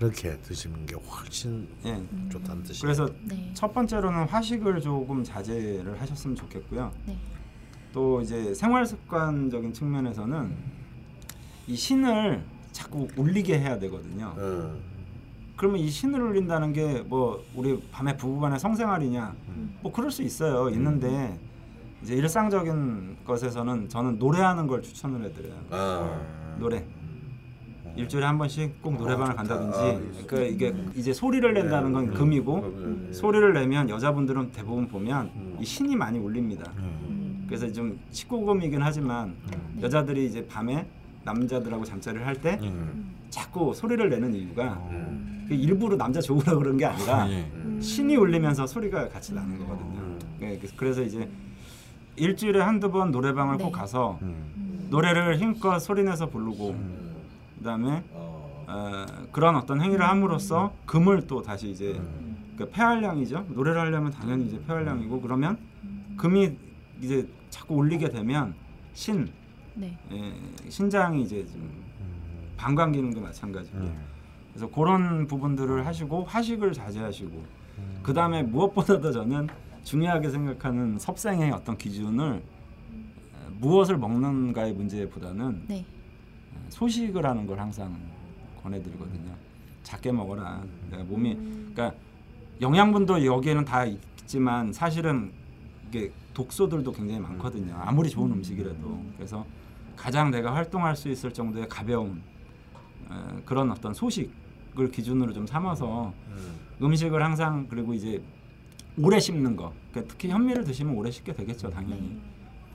그렇게 드시는 게 훨씬 예. 좋다는 뜻이에요. 그래서 네. 첫 번째로는 화식을 조금 자제를 하셨으면 좋겠고요. 네. 또 이제 생활 습관적인 측면에서는 이 신을 자꾸 울리게 해야 되거든요. 어. 그러면 이 신을 울린다는 게 뭐 우리 밤에 부부간의 성생활이냐? 뭐 그럴 수 있어요. 있는데 이제 일상적인 것에서는 저는 노래하는 걸 추천을 해드려요. 아. 노래. 일주일에 한 번씩 꼭 노래방을 아. 간다든지. 아, 그러니까 이게 이제 소리를 낸다는 건 네. 금이고 음. 소리를 내면 여자분들은 대부분 보면 음. 이 신이 많이 울립니다. 음. 그래서 좀 19금이긴 하지만 음. 여자들이 이제 밤에 남자들하고 잠자리를 할때 음. 자꾸 소리를 내는 이유가 음. 그 일부러 남자 좋으라 그런 게 아니라 예. 신이 울리면서 소리가 같이 나는 거거든요. 음. 네, 그래서- 이제 일주일에 한두 번 노래방을 네. 꼭 가서 음. 노래를 힘껏 소리내서 부르고 그다음에 어. 어, 그런 어떤 행위를 함으로써 금을 또 다시 이제 음. 그 폐활량이죠. 노래를 하려면 당연히 이제 폐활량이고 그러면 금이 이제 자꾸 울리게 되면 신 네. 예, 신장이 이제 좀 방광 기능도 마찬가지고 음. 그래서 그런 부분들을 하시고 화식을 자제하시고 그 다음에 무엇보다도 저는 중요하게 생각하는 섭생의 어떤 기준을 어, 무엇을 먹는가의 문제보다는 네. 소식을 하는 걸 항상 권해드리거든요. 작게 먹어라. 내가 몸이 그러니까 영양분도 여기에는 다 있지만 사실은 이게 독소들도 굉장히 많거든요. 아무리 좋은 음식이라도 그래서 가장 내가 활동할 수 있을 정도의 가벼운 어, 그런 어떤 소식을 기준으로 좀 삼아서 음. 음식을 항상 그리고 이제 오래 씹는 거 그러니까 특히 현미를 드시면 오래 씹게 되겠죠 당연히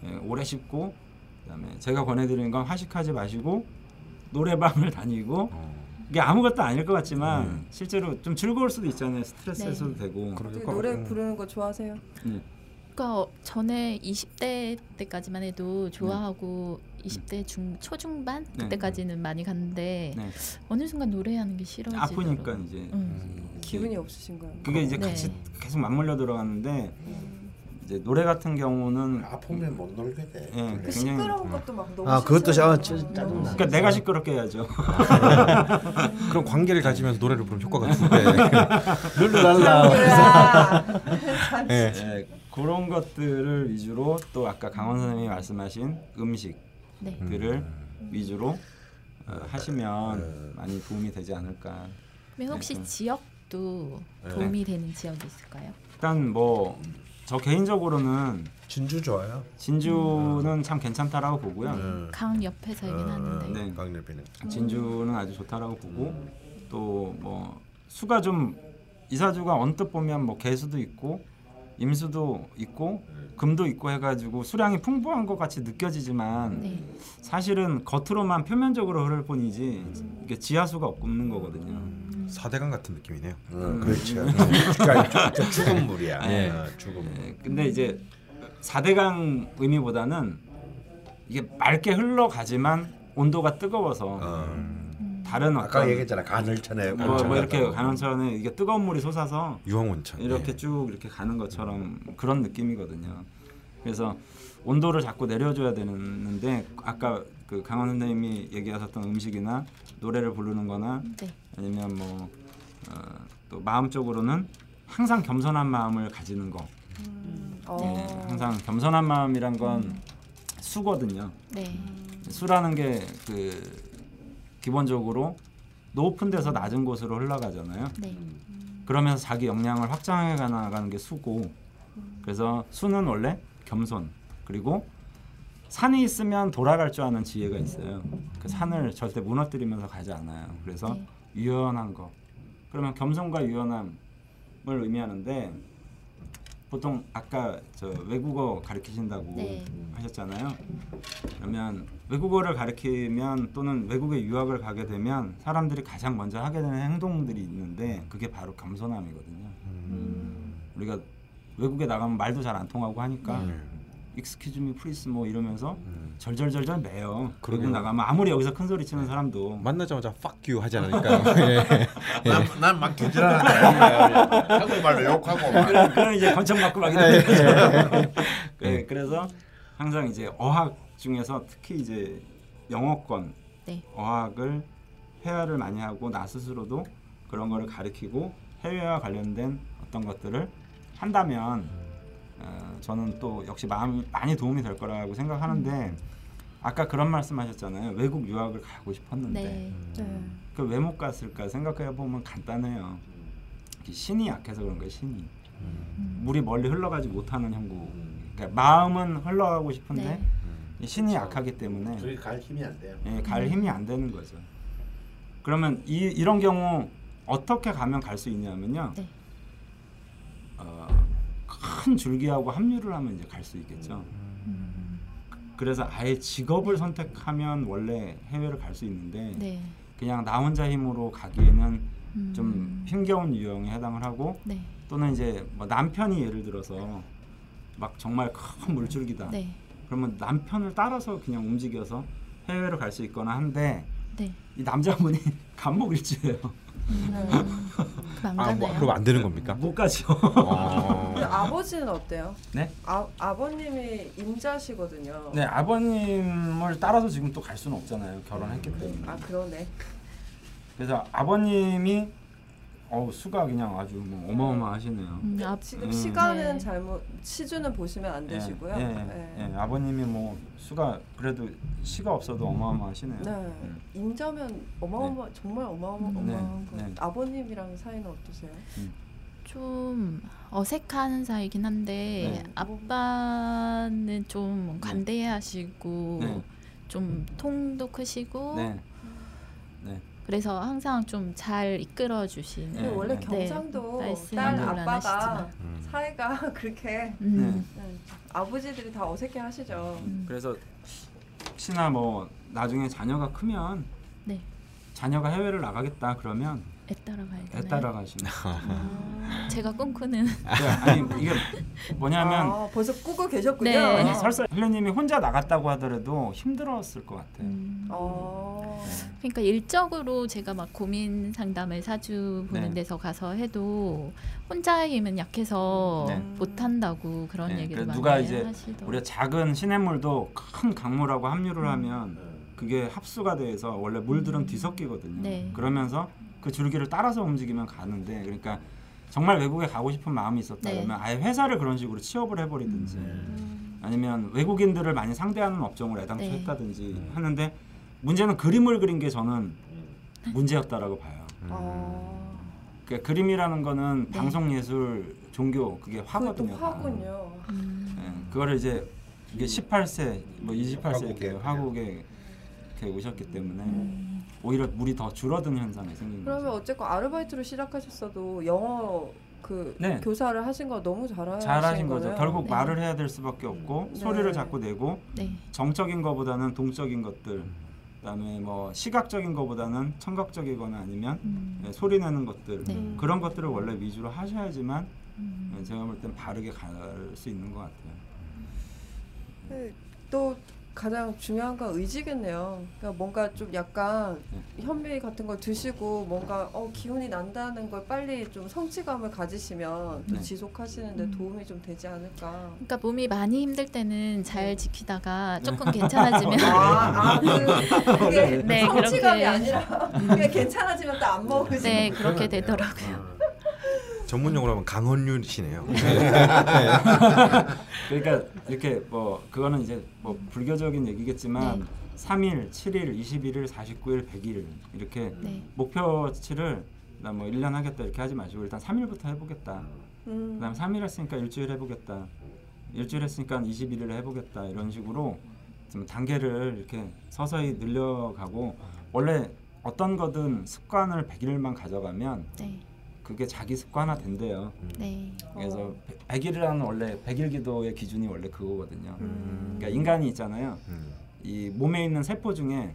예, 오래 씹고 그다음에 제가 권해드리는 건 화식하지 마시고 노래방을 다니고 이게 아무것도 아닐 것 같지만 실제로 좀 즐거울 수도 있잖아요 스트레스 네. 해소도 되고 어떻게 노래 부르는 거 좋아하세요? 예. 그러니까 전에 20대 때까지만 해도 좋아하고 20대 중 초중반 네. 그때까지는 많이 갔는데 네. 어느 순간 노래하는 게 싫어지더라고요. 아프니까 이제 음. 기분이 없으신 거예요? 그게 이제 네. 같이 계속 맞물려 들어가는데 이제 노래 같은 경우는 아프면 못 놀게 돼. 예, 그 굉장히 시끄러운 것도 막 너무 아, 그것도 싫잖아요. 짜- 짜증나. 그러니까 내가 시끄럽게 해야죠. 그럼 관계를 가지면서 노래를 부르면 효과가 두 배. 룰루랄라. 야, 예. 예, 그런 것들을 위주로 또 아까 강원 선생님이 말씀하신 음식들을 네. 위주로 어, 하시면 많이 도움이 되지 않을까. 그러면 혹시 네. 지역도 도움이 되는 지역이 있을까요? 일단 뭐 저 개인적으로는 진주 좋아요. 진주는 참 괜찮다라고 보고요. 음. 강 옆에 살긴 하는데 네. 강렬비는. 진주는 아주 좋다라고 보고 또 뭐 수가 좀 이사주가 언뜻 보면 뭐 개수도 있고 임수도 있고 금도 있고 해가지고 수량이 풍부한 것 같이 느껴지지만 네. 사실은 겉으로만 표면적으로 흐를 뿐이지 이게 지하수가 없는 거거든요. 사대강 같은 느낌이네요. 어, 그렇죠. 그러니까 주- 죽은 물이야. 예. 어, 죽은 물. 예, 근데 이제 4대강 의미보다는 이게 맑게 흘러가지만 온도가 뜨거워서 어. 다른 아까 얘기했잖아 간헐천에 뭐, 뭐 이렇게. 간헐천에 이게 뜨거운 물이 솟아서 유황온천. 이렇게 예. 쭉 이렇게 가는 것처럼 그런 느낌이거든요. 그래서 온도를 자꾸 내려줘야 되는데 아까 그 강원 선생님이 얘기하셨던 음식이나 노래를 부르는 거나 네. 아니면 뭐 또 마음적으로는 항상 겸손한 마음을 가지는 거. 어. 예, 항상 겸손한 마음이란 건 수거든요. 네. 수라는 게 그 기본적으로 높은 데서 낮은 곳으로 흘러가잖아요. 네. 그러면서 자기 역량을 확장해 나가는 게 수고. 그래서 수는 원래 겸손. 그리고 산이 있으면 돌아갈 줄 아는 지혜가 있어요. 그 산을 절대 무너뜨리면서 가지 않아요. 그래서 네. 유연한 거. 그러면 겸손과 유연함을 의미하는데 보통 아까 저 외국어 가르치신다고 네. 하셨잖아요. 그러면 외국어를 가르치면 또는 외국에 유학을 가게 되면 사람들이 가장 먼저 하게 되는 행동들이 있는데 그게 바로 겸손함이거든요. 우리가 외국에 나가면 말도 잘 안 통하고 하니까 네. excuse me please 뭐 이러면서 절절절절 매요. 그러게요. 나가면 아무리 여기서 큰 소리 치는 사람도 만나자마자 fuck you 하지 않으니까요. 예. 난막 개질하는 한국말로 욕하고 막. 그런, 그런 이제 권총 맞고 막 이런 거죠. 네, 그래서 항상 이제 어학 중에서 특히 이제 영어권 네. 어학을 회화를 많이 하고 나 스스로도 그런 거를 가르치고 해외와 관련된 어떤 것들을 한다면 어, 저는 또 역시 마음 많이 도움이 될 거라고 생각하는데 아까 그런 말씀하셨잖아요. 외국 유학을 가고 싶었는데 네. 네. 그왜 못 갔을까 생각해 보면 간단해요. 이 신이 약해서 그런 거예요. 신이 음. 물이 멀리 흘러가지 못하는 형국. 그러니까 마음은 흘러가고 싶은데 네. 이 신이 약하기 때문에 저기 갈 힘이 안 돼요. 예, 갈 힘이 안 되는 거죠. 그러면 이 이런 경우 어떻게 가면 갈 수 있냐면요. 네. 어, 큰 줄기하고 합류를 하면 이제 갈 수 있겠죠. 음. 그래서 아예 직업을 선택하면 원래 해외를 갈 수 있는데 네. 그냥 나 혼자 힘으로 가기에는 음. 좀 힘겨운 유형에 해당을 하고 네. 또는 이제 뭐 남편이 예를 들어서 막 정말 큰 물줄기다. 네. 그러면 남편을 따라서 그냥 움직여서 해외로 갈 수 있거나 한데 네. 이 남자분이 간목일주예요. 네. 그럼 안 아? 뭐, 그럼 안 되는 겁니까? 못 가죠. 근데 어. 아버지는 어때요? 네? 아 아버님이 임자시거든요. 네 아버님을 따라서 지금 또 갈 수는 없잖아요. 결혼했기 때문에. 아 그러네. 그래서 아버님이 어우 수가 그냥 아주 뭐 어마어마하시네요. 음, 아, 지금 음. 시간은 네. 잘못 시주는 보시면 안 되시고요. 예, 예, 네. 예, 아버님이 뭐 수가 그래도 시가 없어도 어마어마하시네요. 네. 음. 임자면 어마어마 정말 어마어마 음. 어마어마한 거. 네, 네. 아버님이랑 사이는 어떠세요? 좀 어색한 사이긴 한데 네. 아빠는 좀 관대하시고 네. 좀 통도 크시고 네. 네. 그래서 항상 좀 잘 이끌어 주시는 네, 원래 네. 경상도 네, 딸 아빠가. 음. 사이가 그렇게 음. 네. 아버지들이 다 어색해 하시죠. 음. 그래서 혹시나 뭐 나중에 자녀가 크면 네. 자녀가 해외를 나가겠다 그러면 애 따라가야 애 되나요? 따라가시는. 아, 제가 꿈꾸는 네, 아니 이게 뭐냐면 아, 벌써 꾸고 계셨군요. 네. 아니, 설사 헬레님이 혼자 나갔다고 하더라도 힘들었을 것 같아요. 음. 어. 그러니까 일적으로 제가 막 고민 상담을 사주 보는 네. 데서 가서 해도 혼자의 힘은 약해서 네. 못 한다고 그런 네, 얘기를 많이 누가 이제 하시더라고요. 우리가 작은 시냇물도 큰 강물하고 합류를 음. 하면 그게 합수가 돼서 원래 물들은 뒤섞이거든요. 네. 그러면서 그 줄기를 따라서 움직이면 가는데 그러니까 정말 외국에 가고 싶은 마음이 있었다 네. 아예 회사를 그런 식으로 취업을 해버리든지 음. 아니면 외국인들을 많이 상대하는 업종을 애당초 네. 했다든지 하는데 문제는 그림을 그린 게 저는 문제였다라고 봐요. 아. 그러니까 그림이라는 거는 네. 방송 예술, 종교 그게 화거든요. 다. 화군요. 음. 예, 그거를 이제 이게 18세, 뭐 28세 화국에 이렇게. 화국에 이렇게 오셨기 때문에 음. 오히려 물이 더 줄어든 현상이 생긴 그러면 거죠. 어쨌건 아르바이트로 시작하셨어도 영어 그 네. 교사를 하신 거 너무 잘하신 잘하신 거죠. 거네요. 결국 네. 말을 해야 될 수밖에 없고 네. 소리를 자꾸 내고 네. 정적인 거보다는 동적인 것들, 그다음에 뭐 시각적인 거보다는 청각적이거나 아니면 음. 예, 소리 내는 것들 네. 음. 그런 것들을 원래 위주로 하셔야지만 음. 예, 제가 볼 땐 바르게 갈 수 있는 것 같아요. 네, 또 가장 중요한 건 의지겠네요. 그러니까 뭔가 좀 약간 네. 현미 같은 걸 드시고 뭔가 어, 기운이 난다는 걸 빨리 좀 성취감을 가지시면 또 네. 지속하시는데 음. 도움이 좀 되지 않을까. 그러니까 몸이 많이 힘들 때는 잘 지키다가 조금 괜찮아지면 아, 아, 그, 그게 네, 성취감이 그렇게. 아니라 그게 괜찮아지면 또 안 먹으시는 네 그렇게 되더라고요. 전문용어로 하면 강헌률이시네요. 그러니까 이렇게 뭐 그거는 이제 뭐 불교적인 얘기겠지만 네. 3일, 7일, 21일, 49일, 100일 이렇게 네. 목표치를 나뭐 1년 하겠다 이렇게 하지 마시고 일단 3일부터 해보겠다. 음. 그다음 3일 했으니까 일주일 해보겠다. 일주일 했으니까 21일 해보겠다 이런 식으로 좀 단계를 이렇게 서서히 늘려가고 원래 어떤 거든 습관을 100일만 가져가면 네. 그게 자기 습관화 된대요. 네. 그래서 어. 100일이라는 원래 100일 기도의 기준이 원래 그거거든요. 음. 그러니까 인간이 있잖아요. 음. 이 몸에 있는 세포 중에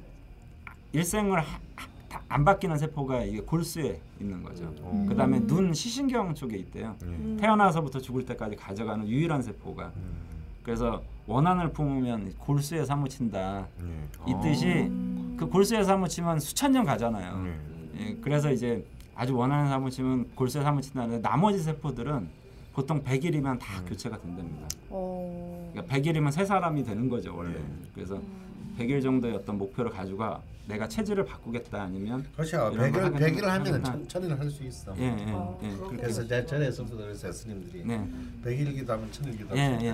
일생을 하- 하- 다안 바뀌는 세포가 이게 골수에 있는 거죠. 음. 그다음에 음. 눈 시신경 쪽에 있대요. 예. 음. 태어나서부터 죽을 때까지 가져가는 유일한 세포가. 음. 그래서 원한을 품으면 골수에 사무친다. 예. 이 뜻이 음. 그 골수에 사무치면 수천 년 가잖아요. 예. 예, 그래서 이제 아주 원하는 사무치면 골수에 사무친다는데 나머지 세포들은 보통 100일이면 다 음. 교체가 된답니다. 어. 그러니까 100일이면 세 사람이 되는 거죠 원래. 예. 그래서 음. 100일 정도의 어떤 목표를 가지고 내가 체질을 바꾸겠다 아니면 그렇죠. 이런 거 100일 하겠다, 100일 하면은 하겠다. 천, 천일을 할 수 있어. 예, 예, 어, 예. 그래서 제 전에 그랬어요 스님들이. 네. 100일기도 하면 천일기도 예, 예.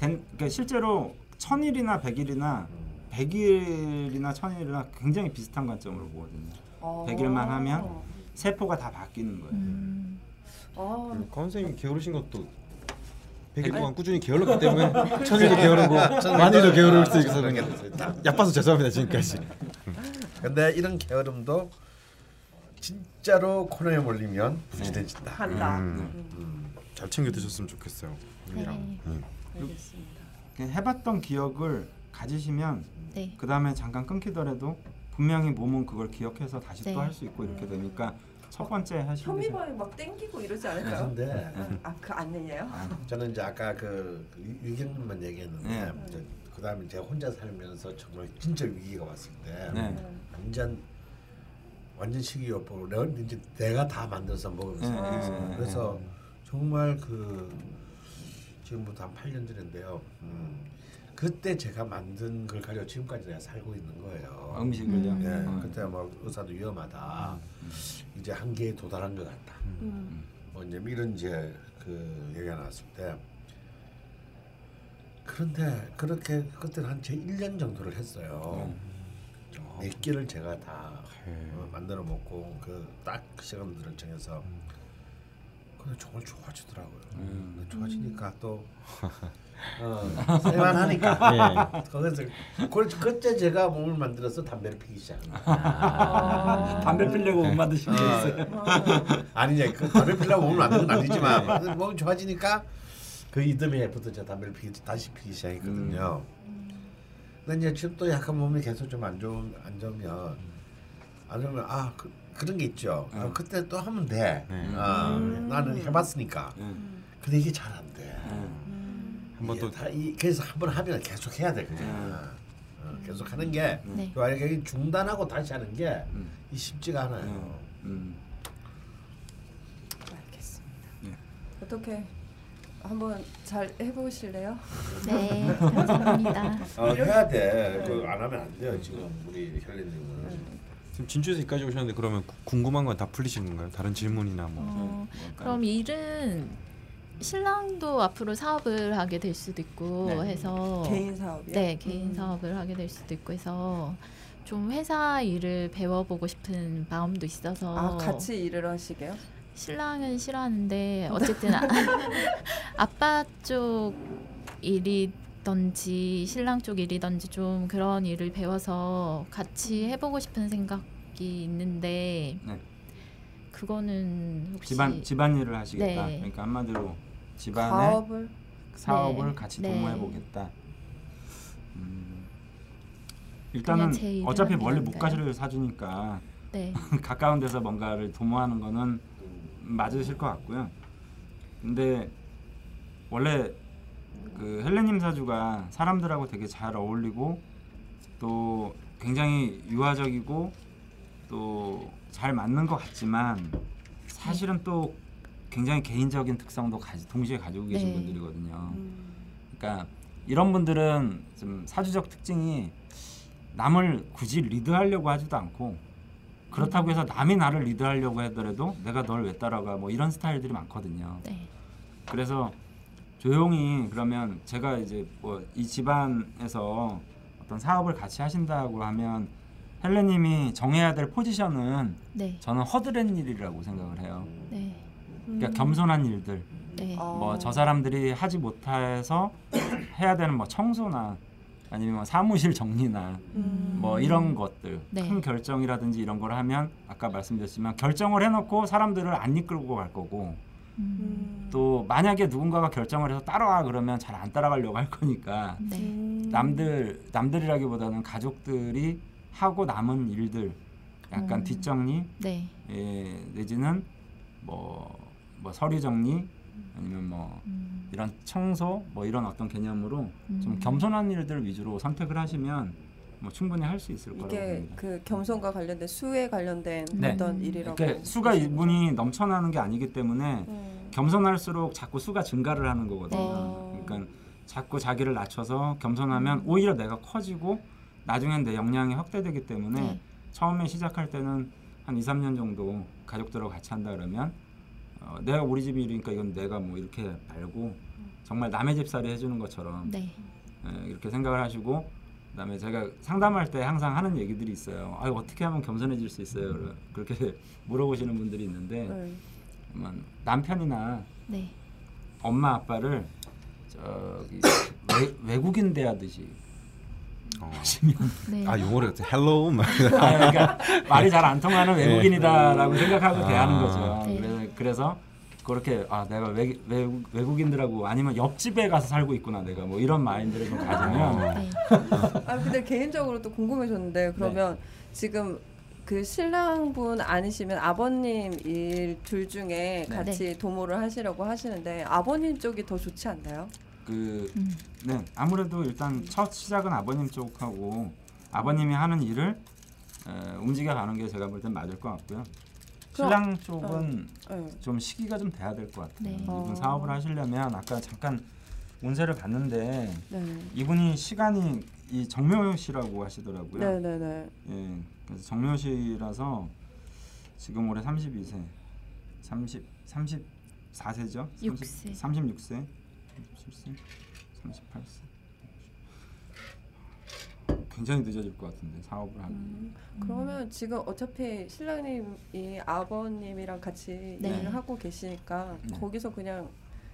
된, 그러니까 실제로 천일이나 백일이나 백일이나 천일이나 굉장히 비슷한 관점으로 보거든요. 어. 100일만 하면 세포가 다 바뀌는 거예요. 음. 어. 강 선생님 게으르신 것도 100일 동안 꾸준히 게을렀기 때문에 천일도 게으르고 만일도 게으를 수 있어서 그냥 야빠서 죄송합니다 지금까지. 근데 이런 게으름도 진짜로 코너에 몰리면 부지런해진다. 한다. 음. 음. 잘 챙겨 드셨으면 좋겠어요. 네. 음. 알겠습니다. 그냥 해봤던 기억을 가지시면 네. 그 다음에 잠깐 끊기더라도 분명히 몸은 그걸 기억해서 다시 네. 또할 수 있고 이렇게 되니까 첫 번째 하시는 게 현미밥이 막 땡기고 이러지 않을까요? 근데 아그 아니에요? 저는 이제 아까 그 유경님만 얘기했는데 네. 이제 그다음에 제가 혼자 살면서 정말 진짜 위기가 왔을 때 네. 완전 완전 식이요법으로 내가 이제 내가 다 만들어서 먹으면서 네. 네, 그래서 정말 그 지금부터 한 8년 전인데요. 음, 그때 제가 만든 걸 가지고 지금까지 내가 살고 있는 거예요. 음식을요. 음. 예, 어. 그때 뭐 의사도 위험하다. 이제 한계에 도달한 것 같다. 음. 뭐 이제 이런 이제 그 얘기가 나왔을 때 그런데 그렇게 그때는 한 제 1년 정도를 했어요. 몇 개를 제가 다 어, 만들어 먹고 그 딱 시간들을 정해서 근데 정말 좋아지더라고요. 음. 근데 좋아지니까 또 어, 살만하니까 거기서 그, 그때 제가 몸을 만들어서 담배를 피기 시작한 거예요. 아. 담배 피려고 못 만드신 게 있어요. 아니냐 그 담배 피려고 몸을 만드는 건 아니지만 몸이 좋아지니까 그 이듬해부터 제가 담배를 피기 다시 피기 시작했거든요. 근데 이제 지금 또 약간 몸이 계속 좀 안 좋은 안 좋으면 안 좋으면 아 그, 그런 게 있죠. 아, 그때 또 하면 돼. 네. 아, 나는 해봤으니까. 예. 근데 이게 잘 안 돼. 예. 한번 또 다 이, 그래서 한 번 하면 계속 해야 돼 그냥. 어, 계속 하는 게 네. 만약에 중단하고 다시 하는 게 음. 이 쉽지가 않아요. 음. 음. 알겠습니다. 예. 어떻게 한번 잘 해보실래요? 네. 감사합니다. 어, 해야 돼. 그안 하면 안 돼요 지금 우리 혈린님은. 지금 진주에서 여기까지 오셨는데 그러면 구- 궁금한 건 다 풀리신 건가요? 다른 질문이나 뭐. 어, 그럼 일은 신랑도 앞으로 사업을 하게 될 수도 있고 네. 해서 개인 사업이요? 네 개인 음. 사업을 하게 될 수도 있고 해서 좀 회사 일을 배워보고 싶은 마음도 있어서 아 같이 일을 하시게요? 신랑은 싫어하는데 어쨌든 아, 아빠 쪽 일이든지 신랑 쪽 일이든지 좀 그런 일을 배워서 같이 해보고 싶은 생각이 있는데 네. 그거는 혹시 집안 집안일을 하시겠다. 네. 그러니까 한마디로 집안의 가업을 사업을 네. 같이 네. 도모해 보겠다. 음, 일단은 어차피 멀리 못? 가실 사주니까 네 가까운 데서 뭔가를 도모하는 거는 맞으실 것 같고요. 근데 원래 그 헬레님 사주가 사람들하고 되게 잘 어울리고 또 굉장히 유화적이고 또 잘 맞는 것 같지만 사실은 또 굉장히 개인적인 특성도 가지, 동시에 가지고 계신 네. 분들이거든요. 음. 그러니까 이런 분들은 좀 사주적 특징이 남을 굳이 리드하려고 하지도 않고 그렇다고 해서 남이 나를 리드하려고 하더라도 내가 널 왜 따라가 뭐 이런 스타일들이 많거든요. 네. 그래서 조용히 그러면 제가 이제 뭐 이 집안에서 어떤 사업을 같이 하신다고 하면 헬레님이 정해야 될 포지션은 네. 저는 허드렛 일이라고 생각을 해요. 네. 그러니까 음. 겸손한 일들. 네. 어. 뭐저 사람들이 하지 못해서 해야 되는 뭐 청소나 아니면 뭐 사무실 정리나 음. 뭐 이런 것들 네. 큰 결정이라든지 이런 걸 하면 아까 말씀드렸지만 결정을 해놓고 사람들을 안 이끌고 갈 거고 음. 음. 또 만약에 누군가가 결정을 해서 따라와 그러면 잘 안 따라가려고 할 거니까 네. 음. 남들 남들이라기보다는 가족들이 하고 남은 일들 약간 음. 뒷정리 네. 예, 내지는 뭐, 뭐 서류 정리 아니면 뭐 음. 이런 청소 뭐 이런 어떤 개념으로 좀 음. 겸손한 일들 위주로 선택을 하시면 뭐 충분히 할 수 있을 거라고 이게 봅니다. 그 겸손과 관련된 수에 관련된 네. 어떤 일이라고. 그러니까 수가 이분이 넘쳐나는 게 아니기 때문에? 음. 겸손할수록 자꾸 수가 증가를 하는 거거든요. 네. 그러니까 자꾸 자기를 낮춰서 겸손하면 오히려 내가 커지고 나중엔 내 역량이 확대되기 때문에 네. 처음에 시작할 때는 한 2, 3년 정도 가족들하고 같이 한다 그러면 어, 내가 우리 집이 이러니까 이건 내가 뭐 이렇게 말고 정말 남의 집살이 해주는 것처럼 네. 예, 이렇게 생각을 하시고 그다음에 제가 상담할 때 항상 하는 얘기들이 있어요. 아 어떻게 하면 겸손해질 수 있어요? 그러- 그렇게 물어보시는 분들이 있는데 네. 그러면 남편이나 네. 엄마 아빠를 저기 외, 외국인 대하듯이 어. 하시면 네. 아 영어로 hello 막 아, 그러니까 말이 잘 안 통하는 외국인이다라고 생각하고 아. 대하는 거죠. 네. 그래서, 그렇게 아 내가 외, 외국, 외국인들하고 아니면 옆집에 가서 살고 있구나 내가 뭐 이런 마인드를 좀 가지면 네. 아 근데 개인적으로 또 궁금해졌는데 그러면 지금 그 신랑분 아니시면 아버님 일 둘 중에 네. 같이 도모를 하시려고 하시는데 아버님 쪽이 더 좋지 않나요? 그 음. 네, 아무래도 일단 첫 시작은 아버님 쪽하고 아버님이 하는 일을 에, 움직여 가는 게 제가 볼 땐 맞을 것 같고요. 그럼- 신랑 쪽은 네. 좀 시기가 좀 돼야 될 것 같아요. 네. 이분 어. 사업을 하시려면 아까 잠깐 운세를 봤는데 네. 이분이 시간이 이 정묘시라고 하시더라고요. 네네네. 예, 그래서 정묘시라서 지금 올해 32세, 30, 34세죠? 육세. 36세, 37세, 38세. 굉장히 늦어질 것 같은데 사업을 하기. 음, 그러면 지금 어차피 신랑님이 아버님이랑 같이 네. 일을 하고 계시니까 네. 거기서 그냥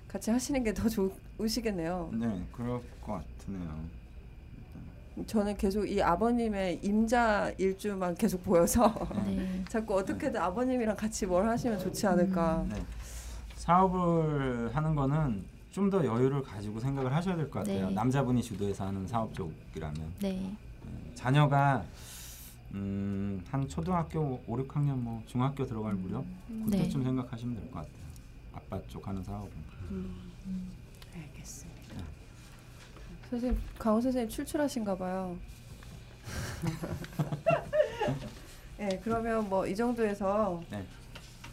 같이 하시는 게 더 좋으시겠네요. 네, 그럴 것 같으네요. 저는 계속 이 아버님의 임자 일주만 계속 보여서 네. 자꾸 어떻게든 아버님이랑 같이 뭘 하시면 좋지 않을까. 네. 사업을 하는 거는 좀 더 여유를 가지고 생각을 하셔야 될 것 같아요. 네. 남자분이 주도해서 하는 사업 쪽이라면 네. 네, 자녀가 음, 한 초등학교 5, 6학년 뭐 중학교 들어갈 무렵 그때쯤 생각하시면 될 것 같아요. 아빠 쪽 하는 사업은. 음, 알겠습니다. 선생님 강호 선생님 출출하신가 봐요. 네, 그러면 뭐 이 정도에서 네.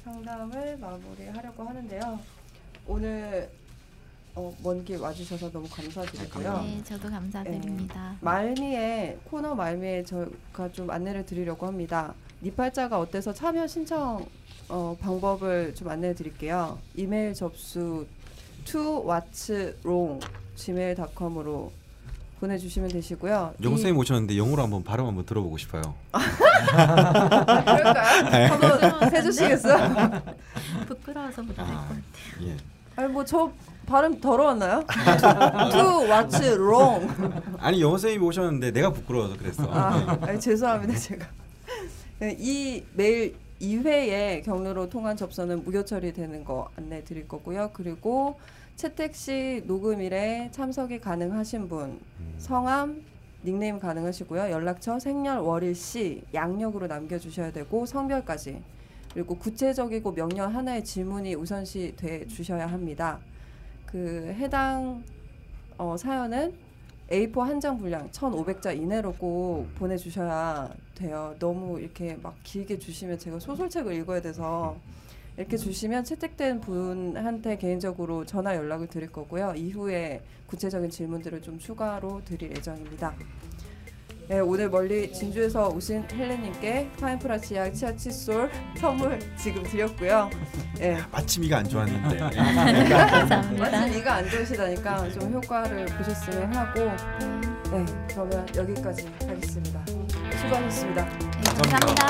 상담을 마무리하려고 하는데요. 오늘 어, 먼길 와주셔서 너무 감사드리고요. 네, 저도 감사드립니다. 말미에 코너 말미에 저가 좀 안내를 드리려고 합니다. 니팔자가 어때서 참여 신청 어, 방법을 좀 안내해 드릴게요. 이메일 접수 to what's wrong gmail.com으로 보내주시면 되시고요. 영 이- 선생님 오셨는데 영어로 한번 발음 한번 들어보고 싶어요. 아, 그럴까요? 네. 한번 해주시겠어요? 부끄러워서 못할 것 아, 같아요. 예. 아니 뭐 저 발음 더러웠나요? to what's wrong 아니 영어 선생님이 오셨는데 내가 부끄러워서 그랬어. 아, 아니, 죄송합니다 제가 네, 이 메일 2회의 경로로 통한 접선은 무효 처리되는 거 안내 드릴 거고요. 그리고 채택 시 녹음일에 참석이 가능하신 분 성함 닉네임 가능하시고요. 연락처 생년 월일 시 양력으로 남겨주셔야 되고 성별까지 그리고 구체적이고 명료 하나의 질문이 우선시 돼 주셔야 합니다. 그 해당 어, 사연은 A4 한 장 분량 1,500자 이내로 꼭 보내주셔야 돼요. 너무 이렇게 막 길게 주시면 제가 소설책을 읽어야 돼서 이렇게 주시면 채택된 분한테 개인적으로 전화 연락을 드릴 거고요. 이후에 구체적인 질문들을 좀 추가로 드릴 예정입니다. 네, 오늘 멀리 진주에서 오신 헬렌님께 파인프라 치약 치아 칫솔 선물 지금 드렸고요. 네, 마침 이가 안 좋았는데. 감사합니다. 마침 이가 안 좋으시다니까 좀 효과를 보셨으면 하고 네, 그러면 여기까지 하겠습니다. 수고하셨습니다. 네, 감사합니다.